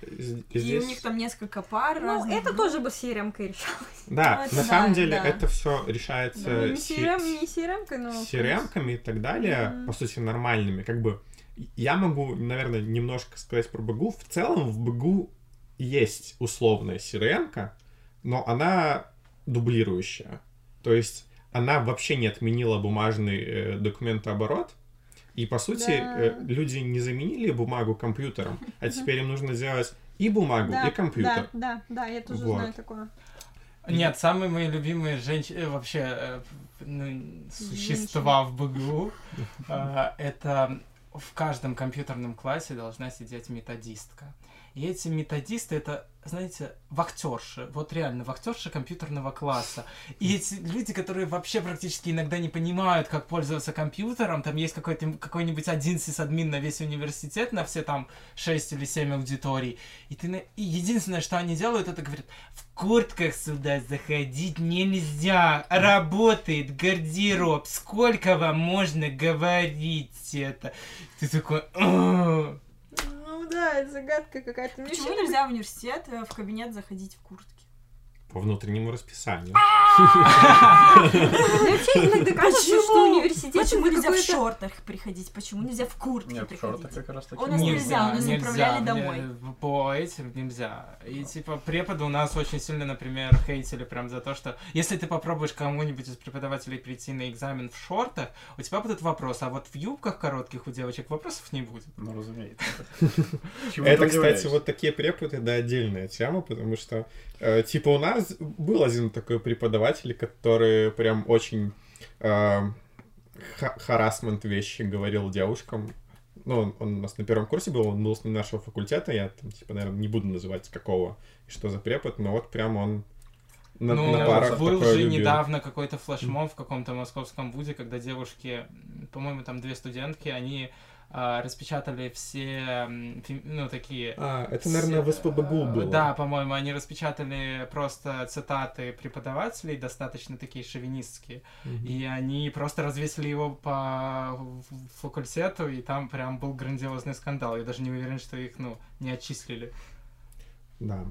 здесь... у них там несколько пар. Ну, разных это групп. тоже бы с CRM-кой решалось. Да, Ну, на да, самом деле да. это все решается Ну, не CRM, не CRM-кой, но... CRM-ками и так далее, Мгм. по сути, нормальными. Как бы я могу, наверное, немножко сказать про БГУ. В целом в БГУ есть условная CRM-ка, но она дублирующая. То есть она вообще не отменила бумажный э, документооборот, и, по сути, Да. э, люди не заменили бумагу компьютером, а теперь им нужно сделать и бумагу, Да, и компьютер. Да, да, да, я тоже Вот. знаю такое. Нет, самые мои любимые женщины, вообще, э, ну, существа в БГУ, э, это в каждом компьютерном классе должна сидеть методистка. И эти методисты это, знаете, вахтерши, вот реально, вахтерши компьютерного класса. И эти люди, которые вообще практически иногда не понимают, как пользоваться компьютером, там есть какой-то, какой-нибудь один сисадмин на весь университет, на все там 6 или 7 аудиторий, и ты на... и единственное, что они делают, это говорят, в куртках сюда заходить нельзя, работает гардероб, сколько вам можно говорить это? Ты такой, да, загадка какая-то. Почему нельзя в университет э, в кабинет заходить в куртке? По внутреннему расписанию. Мне вообще иногда кажется, что университет Почему нельзя в шортах приходить? Почему нельзя в куртке Нет, в шортах приходить? как раз таки. У нас нельзя, у нас направляли домой. По этим нельзя. И типа преподы у нас очень сильно, например, хейтили прям за то, что если ты попробуешь кому-нибудь из преподавателей прийти на экзамен в шортах, у тебя будет вопрос, а вот в юбках коротких у девочек вопросов не будет. Ну, разумеется. Это, кстати, вот такие преподы, да, отдельная тема, потому что, э, типа, у нас был один такой преподаватель, который прям очень э, ха- харасмент вещи говорил девушкам. ну, он, он у нас на первом курсе был, он был с нашего факультета, я там, типа, наверное, не буду называть какого и что за препод, но вот прям он на, ну, на парах был же любил. недавно какой-то флешмоб в каком-то московском вузе, когда девушки, по-моему, там две студентки, они распечатали все, ну, такие... А, это, наверное, в СПБГУ было. Да, по-моему, они распечатали просто цитаты преподавателей, достаточно такие шовинистские, Мгм. и они просто развесили его по факультету, и там прям был грандиозный скандал. Я даже не уверен, что их, ну, не отчислили. Да.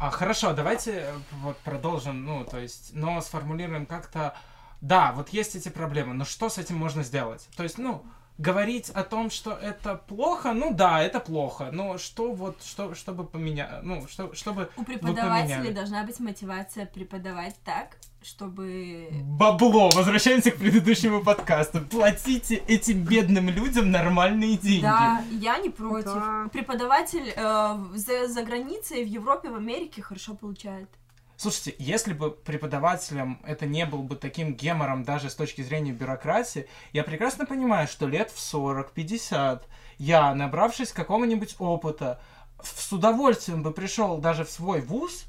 А хорошо, давайте э, вот продолжим, ну, то есть, но сформулируем как-то. Да, вот есть эти проблемы, но что с этим можно сделать? То есть, ну, говорить о том, что это плохо, ну да, это плохо, но что вот, что, чтобы поменять, ну, что, чтобы У преподавателей должна быть мотивация преподавать так, чтобы... бабло, возвращаемся к предыдущему подкасту, платите этим бедным людям нормальные деньги. Да, я не против. Да. Преподаватель э, за, за границей, в Европе, в Америке хорошо получает. Слушайте, если бы преподавателем это не был бы таким гемором даже с точки зрения бюрократии, я прекрасно понимаю, что лет в 40-50 я, набравшись какого-нибудь опыта, с удовольствием бы пришел даже в свой вуз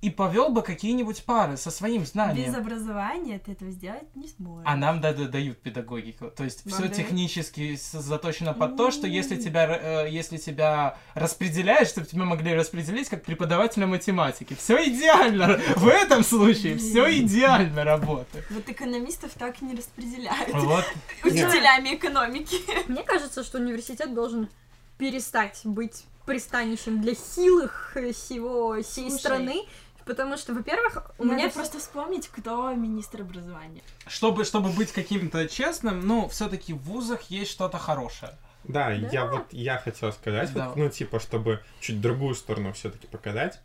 и повел бы какие-нибудь пары со своим знанием. Без образования ты этого сделать не сможешь. А нам да- да- дают педагогику. То есть все технически заточено под то, что если тебя, э, если тебя распределяют, чтобы тебя могли распределить как преподавателя математики. Все идеально. В этом случае все идеально работает. Вот экономистов так не распределяют. Вот. Учителями экономики. Мне кажется, что университет должен перестать быть пристанищем для хилых э, всего всей Слушай. страны, потому что, во-первых, у меня просто вспомнить, кто министр образования. Чтобы, чтобы быть каким-то честным, ну, все-таки в вузах есть что-то хорошее. Да, я вот я хотел сказать, Да. вот, ну, типа, чтобы чуть другую сторону все-таки показать.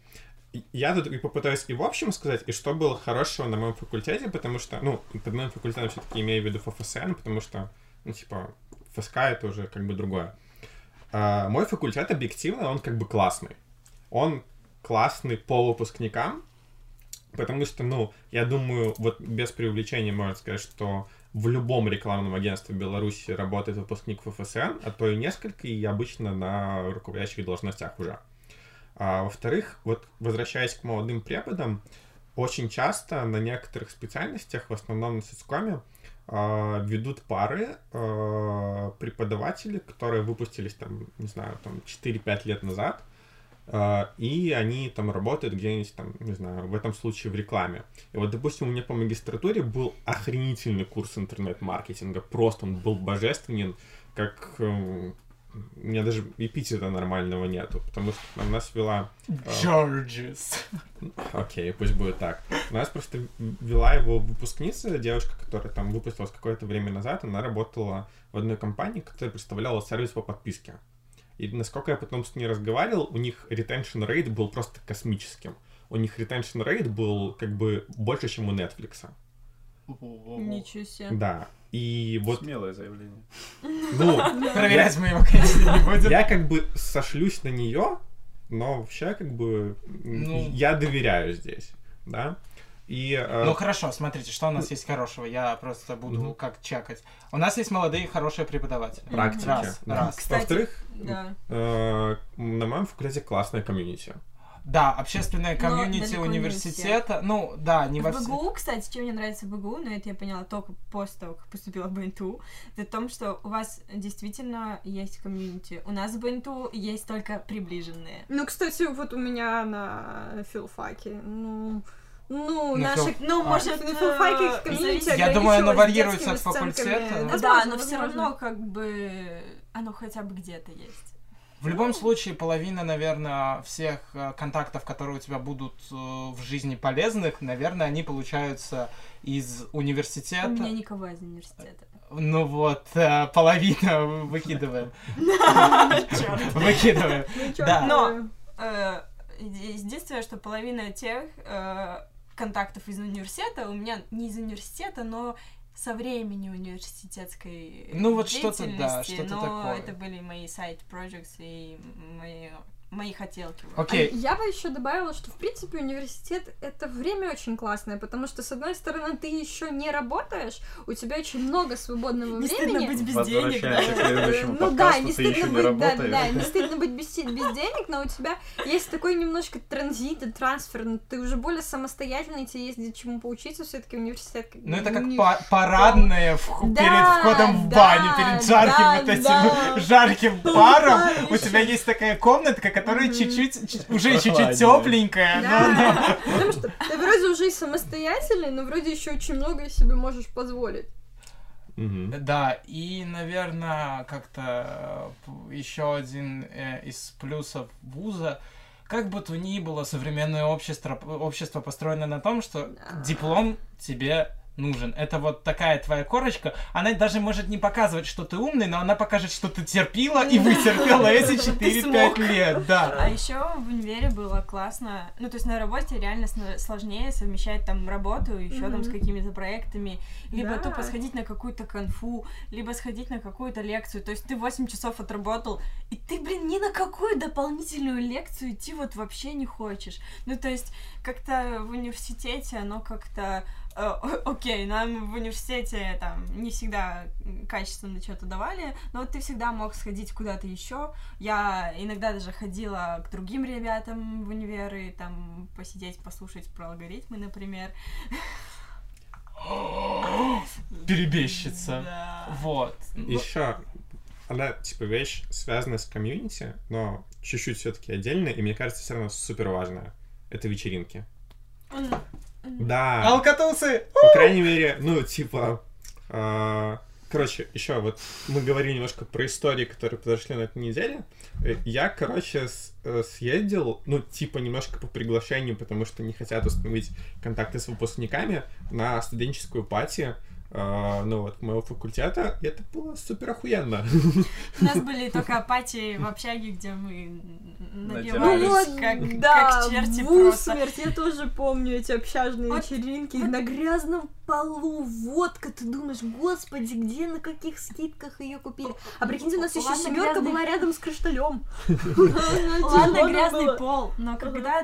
Я тут и попытаюсь и в общем сказать, и что было хорошего на моем факультете, потому что, ну, под моим факультетом все-таки имею в виду ФФСН, потому что, ну, типа, ФСК это уже как бы другое. А, мой факультет объективно, он как бы классный. Он классный по выпускникам, потому что, ну, я думаю, вот без преувеличения можно сказать, что в любом рекламном агентстве Беларуси работает выпускник ФФСН, а то и несколько, и обычно на руководящих должностях уже. А, во-вторых, вот возвращаясь к молодым преподам, очень часто на некоторых специальностях, в основном на соцкоме, а, ведут пары а, преподаватели, которые выпустились там, не знаю, там 4-5 лет назад, и они там работают где-нибудь там, не знаю, в этом случае в рекламе. И вот, допустим, у меня по магистратуре был охренительный курс интернет-маркетинга, просто он был божественен, как... эм, у меня даже эпитета нормального нету, потому что нас вела... Джорджис. Окей, пусть будет так. У нас просто вела его выпускница, девушка, которая там выпустилась какое-то время назад, она работала в одной компании, которая представляла сервис по подписке. И насколько я потом с ней разговаривал, у них retention rate был просто космическим. У них retention rate был как бы больше, чем у Netflix. Ничего себе. Да. И вот, Смелое заявление. ну, Проверять мы его, конечно, не будем. я как бы сошлюсь на нее, но вообще как бы Ну. я доверяю здесь, да. И э, Ну хорошо, смотрите, что у нас есть хорошего. Я просто буду Мгм. как чекать. У нас есть молодые хорошие преподаватели. практики. Раз, да. раз. Кстати, Во-вторых, Да. э, на моем факультете классная комьюнити. Да, общественное Но комьюнити университета. Ну, да, не во В всех. БГУ, кстати, чем мне нравится в БГУ, но это я поняла только после того, как поступила в БНТУ, это в том, что у вас действительно есть комьюнити. У нас в БНТУ есть только приближенные. Ну, кстати, вот у меня на филфаке, ну... Ну, На наши... фил- Ну, А. может, На филфаке э, комьюнити Я думаю, оно варьируется от факультета. Ну, Ну да, Возможно, но все равно как бы оно хотя бы где-то есть. В любом случае, половина, наверное, всех э, контактов, которые у тебя будут э, в жизни полезных, наверное, они получаются из У университета. меня никого из университета. Ну вот, половина выкидываем. Выкидываем. Ну, Да. Но- еди- Единственное, что половина тех контактов из университета у меня не из университета, но со времени университетской Ну, вот что-то, да, что-то но такое. это были мои сайт projects и мои мои хотелки. Окей. А я бы еще добавила, что в принципе университет это время очень классное, потому что с одной стороны ты еще не работаешь, у тебя очень много свободного Не стыдно времени. быть без денег, да? Ну да, не стыдно не быть, да, да, не стыдно быть без, денег, но у тебя есть такой немножко транзит и трансфер, ну, ты уже более самостоятельный, тебе есть где чему поучиться, все-таки университет. как Ну, это как не- па- парадное в- Да, перед входом в баню, перед жарким да, вот этим да. жарким паром. Да, У тебя есть такая комнатка, которая чуть-чуть, чуть- уже чуть-чуть тепленькая. Да, потому что ты вроде уже и самостоятельный, но вроде еще очень многое себе можешь позволить. Мгм. Да, и, наверное, как-то еще один э, из плюсов вуза, как бы то ни было, современное общество, общество построено на том, что диплом тебе нужен. Это вот такая твоя корочка. Она даже может не показывать, что ты умный, но она покажет, что ты терпила и вытерпела эти Ты 4-5 смог. лет. Да. А еще в универе было классно. Ну, то есть на работе реально сложнее совмещать там работу еще там с какими-то проектами, либо тупо сходить на какую-то конфу, либо сходить на какую-то лекцию. То есть ты 8 часов отработал, и ты, блин, ни на какую дополнительную лекцию идти вот вообще не хочешь. Ну, то есть как-то в университете оно как-то э, окей, нам в университете там не всегда качественно что-то давали, но вот ты всегда мог сходить куда-то еще. Я иногда даже ходила к другим ребятам в универы, там посидеть, послушать про алгоритмы, например. Перебежчица. Да. Вот. Ну, Еще она, типа, вещь, связанная с комьюнити, но чуть-чуть все-таки отдельная, и мне кажется, все равно супер важная. Это вечеринки. Да. Алкатусы! По крайней мере, ну, типа... а, Короче, еще вот мы говорили немножко про истории, которые произошли на этой неделе. Я, короче, э, съездил, ну, типа, немножко по приглашению, потому что не хотят установить контакты с выпускниками на студенческую пати, э, ну, вот, моего факультета, и это было супер охуенно. У нас были только апатии в общаге, где мы Натирались. Ну как, да, как черти в просто. я тоже помню эти общажные Вот- вечеринки вот- на грязном полу, водка, ты думаешь, господи, где, на каких скидках ее купили? А прикиньте, у нас еще семерка грязный- была рядом с кришталем. Ладно, грязный пол, но когда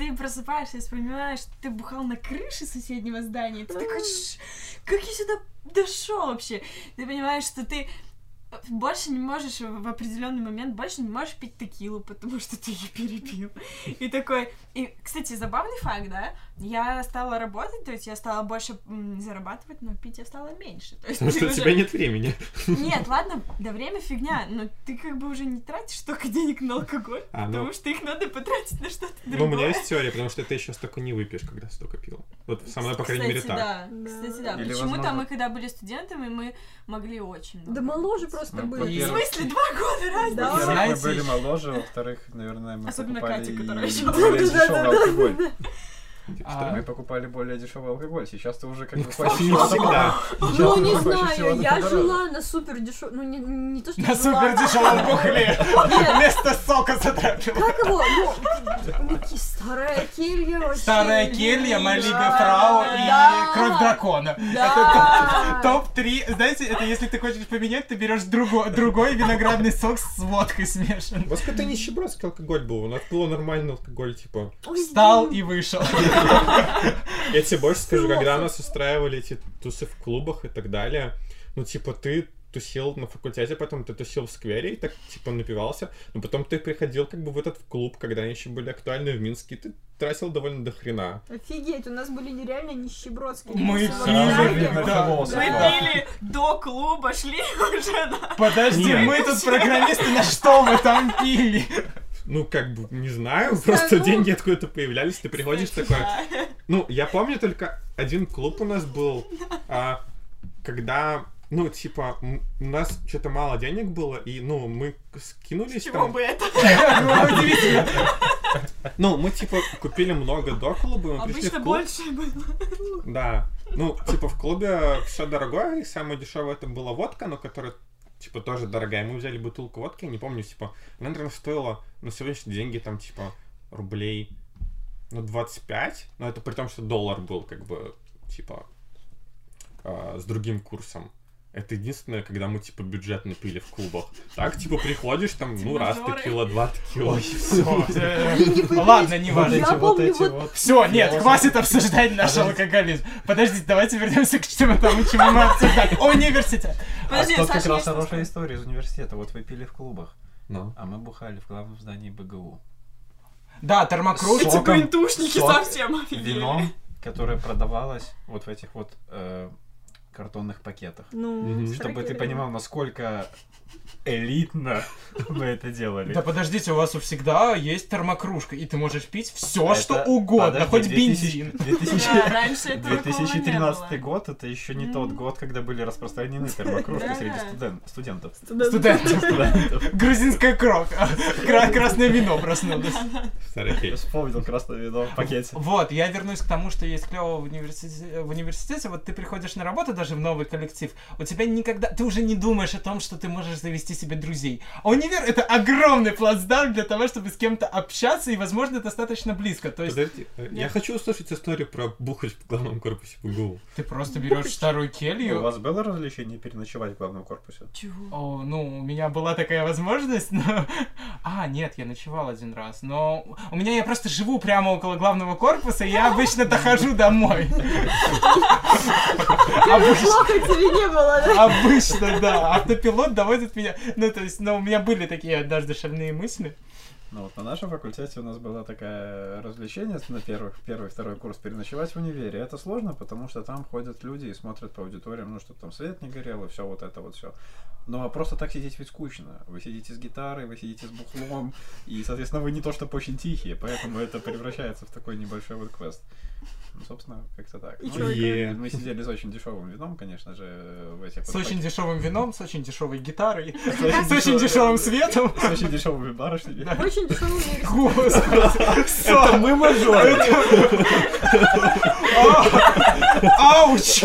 ты просыпаешься и вспоминаешь, что ты бухал на крыше соседнего здания, ты такой, «Ш- как я сюда дошел вообще? Ты понимаешь, что ты больше не можешь в определенный момент больше не можешь пить текилу, потому что ты ее перепил. И такой. И, кстати, забавный факт, да? Я стала работать, то есть я стала больше м, зарабатывать, но пить я стала меньше. То есть Потому что у уже- тебя нет времени. Нет, ладно, да время фигня, но ты как бы уже не тратишь столько денег на алкоголь, А, ну- потому что их надо потратить на что-то Ну, у другое. меня есть теория, потому что ты еще столько не выпьешь, когда столько пил. Вот со мной, по крайней мере, так. да. Да. Кстати, да. Почему-то возможно- мы, когда были студентами, мы могли очень много Да моложе просто Ну, были. В смысле, два года разницы? Да. Во-первых, Знаете- мы были моложе, во-вторых, наверное, мы Особенно покупали Катя, и которая дешевый алкоголь. Типа, А, что? Мы покупали более дешевый алкоголь. Сейчас ты уже как бы всегда. Ну, ты не знаю, я жила на супер дешевом, ну не, не то, что На супер дешевом бухле. Вместо сока затрапила. Как его? Ну, старая келья вообще. Старая келья, Малига Фрау и Кровь дракона. Да. Топ-3. Знаете, это если ты хочешь поменять, ты берешь другой, другой виноградный сок с водкой смешан. Вас какой-то нищебродский алкоголь был. У нас было нормальный алкоголь, типа. Встал и вышел. Я тебе больше скажу, когда нас устраивали эти тусы в клубах и так далее, ну, типа, ты тусил на факультете, потом ты тусил в сквере и так, типа, напивался, но потом ты приходил как бы в этот клуб, когда они еще были актуальны в Минске, и ты тратил довольно до хрена. Офигеть, у нас были нереально нищебродские. Мы пили, да. волосы Мы да. пили до клуба, шли уже на... Подожди, Нет. мы тут программисты, на что мы там пили? Ну, как бы, не знаю, просто ну. деньги откуда-то появлялись, ты приходишь такой... Ну, я помню только один клуб у нас был, а, когда, ну, типа, у нас что-то мало денег было, и, ну, мы скинулись Чего там... бы это? Ну, Удивительно. Ну, мы, типа, купили много до клуба, Обычно больше было. Да. Ну, типа, в клубе все дорогое, и самое дешевое это была водка, но которая, типа, тоже дорогая. Мы взяли бутылку водки, не помню, типа, она, наверное, стоила на сегодняшние деньги, там, типа, рублей, ну, 25, но это при том, что доллар был, как бы, типа, э, с другим курсом. Это единственное, когда мы, типа, бюджетно пили в клубах. Так, типа, приходишь, там, ну, раз текила, два текила. Ой, все. Ладно, не важно. Я помню, вот- Все, нет, хватит обсуждать наш алкоголизм. Подождите, давайте вернемся к чему тому, чему мы обсуждали. Университет. Подожди, а тут как раз хорошая история из университета. Вот вы пили в клубах, Ну. а мы бухали в главном здании БГУ. Да, термокружка. Эти сок, совсем офигели. Вином, которое продавалось вот в этих вот э, картонных пакетах. Ну, Мгм. Чтобы ты понимал, насколько элитно вы это делали. Да подождите, у вас у всегда есть термокружка, и ты можешь пить все, Это- что угодно, подожди, хоть 2000 бензин. 2000 Да, раньше этого такого не 2013 было. год это еще не тот год, когда были распространены термокружки Да. среди студен- студентов. Студенты. Студентов. Грузинская кровь. Кра- Красное вино проснулось. Вспомнил красное вино в пакете. Вот, я вернусь к тому, что есть клево. В университете, вот ты приходишь на работу даже в новый коллектив, у тебя никогда, ты уже не думаешь о том, что ты можешь завести себе друзей. А универ это огромный плацдарм для того, чтобы с кем-то общаться и, возможно, достаточно близко. То есть Подожди, э, я хочу услышать историю про бухать в главном корпусе БГУ. ты просто берешь старую У келью. вас было развлечение переночевать в главном корпусе? Чего? О, ну, у меня была такая возможность, но... А, нет, я ночевал один раз, но у меня я просто живу прямо около главного корпуса, и я обычно дохожу домой. Обычно, Плохо тебе не было, да? обычно, да. Автопилот доводит меня... Ну, то есть, ну, у меня были такие однажды шальные мысли. Ну вот на нашем факультете у нас было такое развлечение на первых, первый, второй курс переночевать в универе. Это сложно, потому что там ходят люди и смотрят по аудиториям, ну, чтобы там свет не горел и все вот это вот все. Ну, а просто так сидеть ведь скучно. Вы сидите с гитарой, вы сидите с бухлом, и, соответственно, вы не то чтобы очень тихие, поэтому это превращается в такой небольшой вот квест. Ну, собственно, как-то так. И Ну, чё, и мы сидели с очень дешевым вином, конечно же, в этих С очень дешевым вином, с очень дешевой очень с очень дешевым светом. с очень дешевыми барышнями. Очень дешевый Господи, Са- мы мажоры. А, Ауч!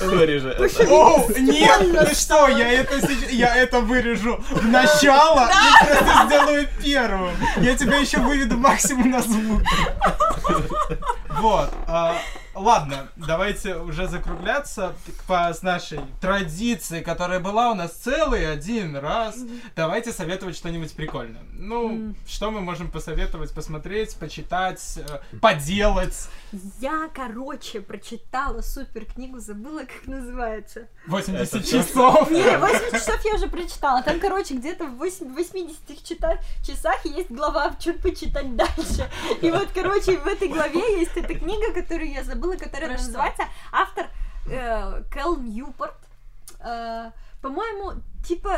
Это. О, нет, ты что, я это, сейчас- я это вырежу в начало и просто сделаю первым. Я тебя еще выведу максимум на звук. Вот. а, ладно, давайте уже закругляться по с нашей традиции, которая была у нас целый один раз. Давайте советовать что-нибудь прикольное. Ну, что мы можем посоветовать, посмотреть, почитать, э, поделать? Я, короче, прочитала супер книгу, забыла, как называется. 80 Это всё? часов. Не, 80 часов я уже прочитала. Там, короче, где-то в 8 80 чита- часах есть глава, что почитать дальше. И вот, короче, в этой главе есть эта книга, которую я забыла, которая Про что? называется автор э, Кэл Ньюпорт. Э, по-моему, типа,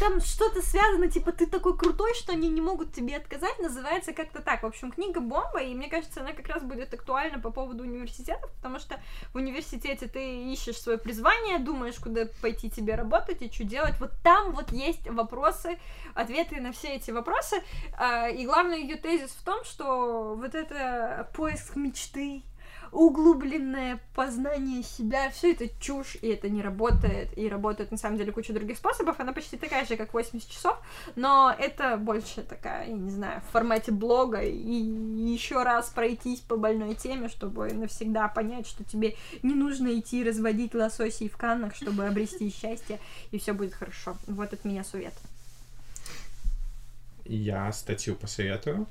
там что-то связано, типа, ты такой крутой, что они не могут тебе отказать, называется как-то так. В общем, книга бомба, и мне кажется, она как раз будет актуальна по поводу университетов, потому что в университете ты ищешь свое призвание, думаешь, куда пойти тебе работать и что делать. Вот там вот есть вопросы, ответы на все эти вопросы. А, И главный ее тезис в том, что вот это поиск мечты, углубленное познание себя, все это чушь, и это не работает, и работает на самом деле куча других способов, она почти такая же, как 80 часов, но это больше такая, я не знаю, в формате блога, и еще раз пройтись по больной теме, чтобы навсегда понять, что тебе не нужно идти разводить лососей в каннах, чтобы обрести счастье, и все будет хорошо. Вот от меня совет. Я статью посоветую.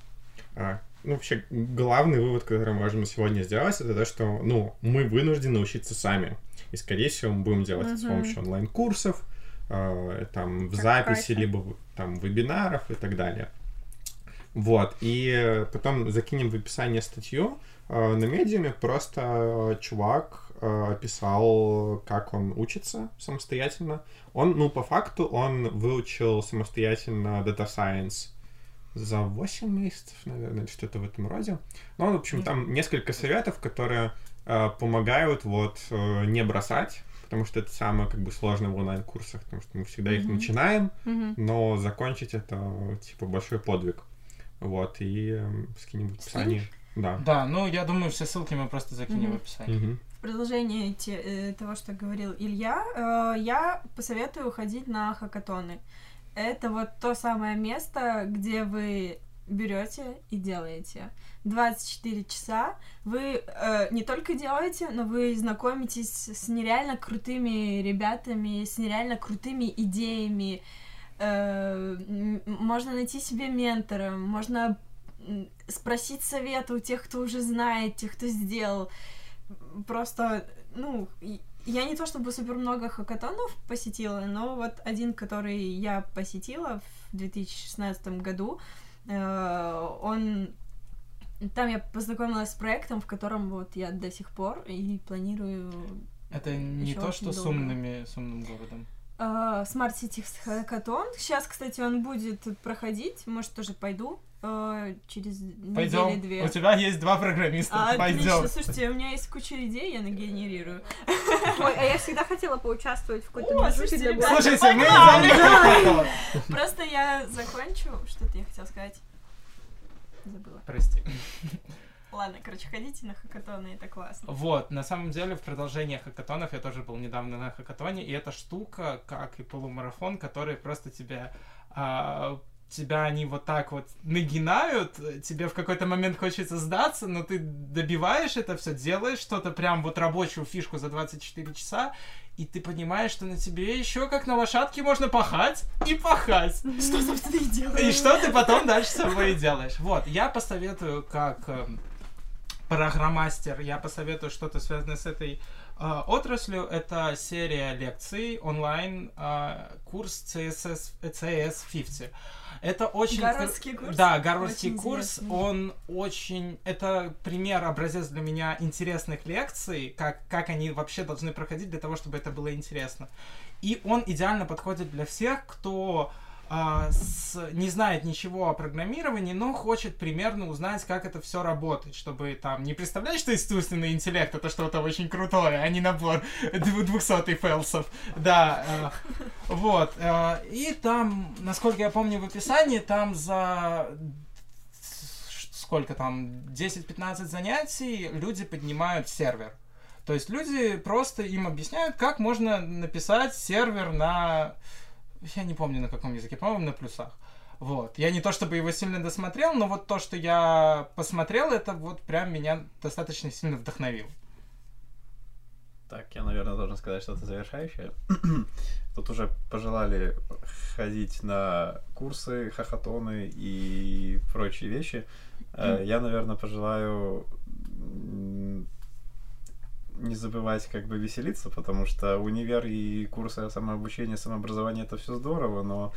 Ну, вообще, главный вывод, который мы можем сегодня сделать, это то, что, ну, мы вынуждены учиться сами. И, скорее всего, мы будем делать это с Мгм. помощью онлайн-курсов, э, там, в Как записи, Катя. либо там вебинаров и так далее. Вот, и потом закинем в описание статью. Э, На медиуме просто э, чувак э, описал, как он учится самостоятельно. Он, ну, по факту, он выучил самостоятельно Data Science за 8 месяцев, наверное, или что-то в этом роде. Ну, в общем, там несколько советов, которые э, помогают вот э, не бросать, потому что это самое как бы сложное в онлайн-курсах, потому что мы всегда их Мгм. начинаем, но закончить это типа большой подвиг. Вот, и эм, скинем в описании. Да. Да, ну я думаю, все ссылки мы просто закинем в Мгм. описании. В продолжение те- э, того, что говорил Илья, э, я посоветую ходить на хакатоны. Это вот то самое место, где вы берете и делаете. 24 часа вы э, не только делаете, но вы знакомитесь с нереально крутыми ребятами, с нереально крутыми идеями. Э, можно найти себе ментора, можно спросить совета у тех, кто уже знает, тех, кто сделал. Просто, ну, я не то чтобы супер много хакатонов посетила, но вот один, который я посетила в 2016 году, э, он там я познакомилась с проектом, в котором вот я до сих пор и планирую Это не то, что с долго. умными, с умным городом. э, Smart City Hackathon. Сейчас, кстати, он будет проходить, может, тоже пойду э, через недели Пойдем. две. У тебя есть два программиста. А, Отлично, Пойдем. слушайте, у меня есть куча идей, я нагенерирую. Ой, а я всегда хотела поучаствовать в какой-то О, движухе слушайте, для ребята. Слушайте, мы Просто я закончу. Что-то я хотела сказать. Забыла. Прости. Ладно, короче, ходите на хакатоны, это классно. Вот, на самом деле, в продолжение хакатонов я тоже был недавно на хакатоне, и эта штука, как и полумарафон, который просто тебя а, тебя они вот так вот нагинают, тебе в какой-то момент хочется сдаться, но ты добиваешь это все, делаешь что-то прям вот рабочую фишку за 24 часа, и ты понимаешь, что на тебе еще как на лошадке можно пахать и пахать. Что, собственно, и делаю. И что ты потом дальше с собой делаешь? Вот, я посоветую, как эм, программастер, я посоветую что-то связанное с этой отраслью. Это серия лекций онлайн, э, курс CSS, CS50. Это очень... Гарвардский курс? Да, гарвардский Очень курс, интересный. он очень... Это пример, образец для меня интересных лекций, как, как они вообще должны проходить для того, чтобы это было интересно. И он идеально подходит для всех, кто а, с- не знает ничего о программировании, но хочет примерно узнать, как это все работает, чтобы там не представлять, что искусственный интеллект это что-то очень крутое, а не набор 200 фэлсов. Да, э, вот. э, и там, насколько я помню в описании, там за сколько там, 10-15 занятий люди поднимают сервер. То есть люди просто им объясняют, как можно написать сервер на... Я не помню на каком языке, по-моему, на плюсах. Вот. Я не то чтобы его сильно досмотрел, но вот то, что я посмотрел, это вот прям меня достаточно сильно вдохновило. Так, я, наверное, должен сказать что-то завершающее. Тут уже пожелали ходить на курсы, хахатоны и прочие вещи. Э, Я, наверное, пожелаю не забывать как бы веселиться, потому что универ и курсы самообучения, самообразования это все здорово, но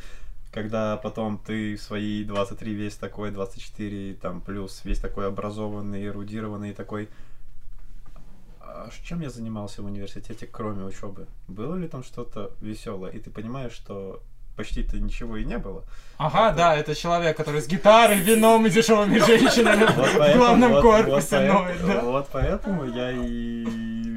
когда потом ты в свои 23 весь такой, 24 там плюс, весь такой образованный, эрудированный, такой а чем я занимался в университете, кроме учебы? Было ли там что-то веселое? И ты понимаешь, что почти-то ничего и не было. Ага, Это- да, это человек, который с гитарой, вином и дешевыми женщинами в главном корпусе вот поэтому- да. Вот поэтому я и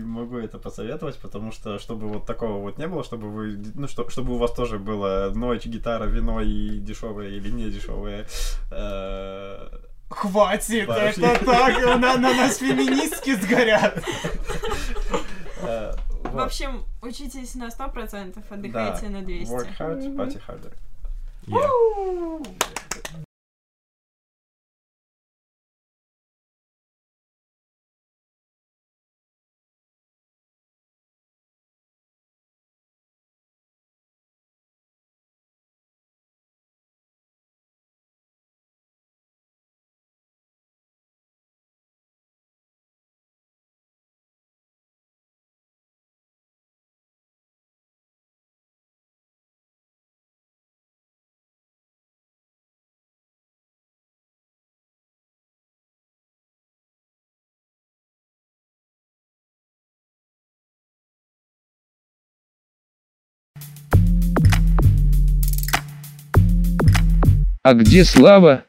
могу это посоветовать, потому что чтобы вот такого вот не было, чтобы вы, ну что, чтобы у вас тоже было ночь, гитара, вино и дешевые или не дешевые. э, Хватит, Барышни. это так, на, на нас феминистки сгорят. В вот. общем, учитесь на 100%, отдыхайте Да. на 200. Work hard, party harder. Yeah. А где Слава?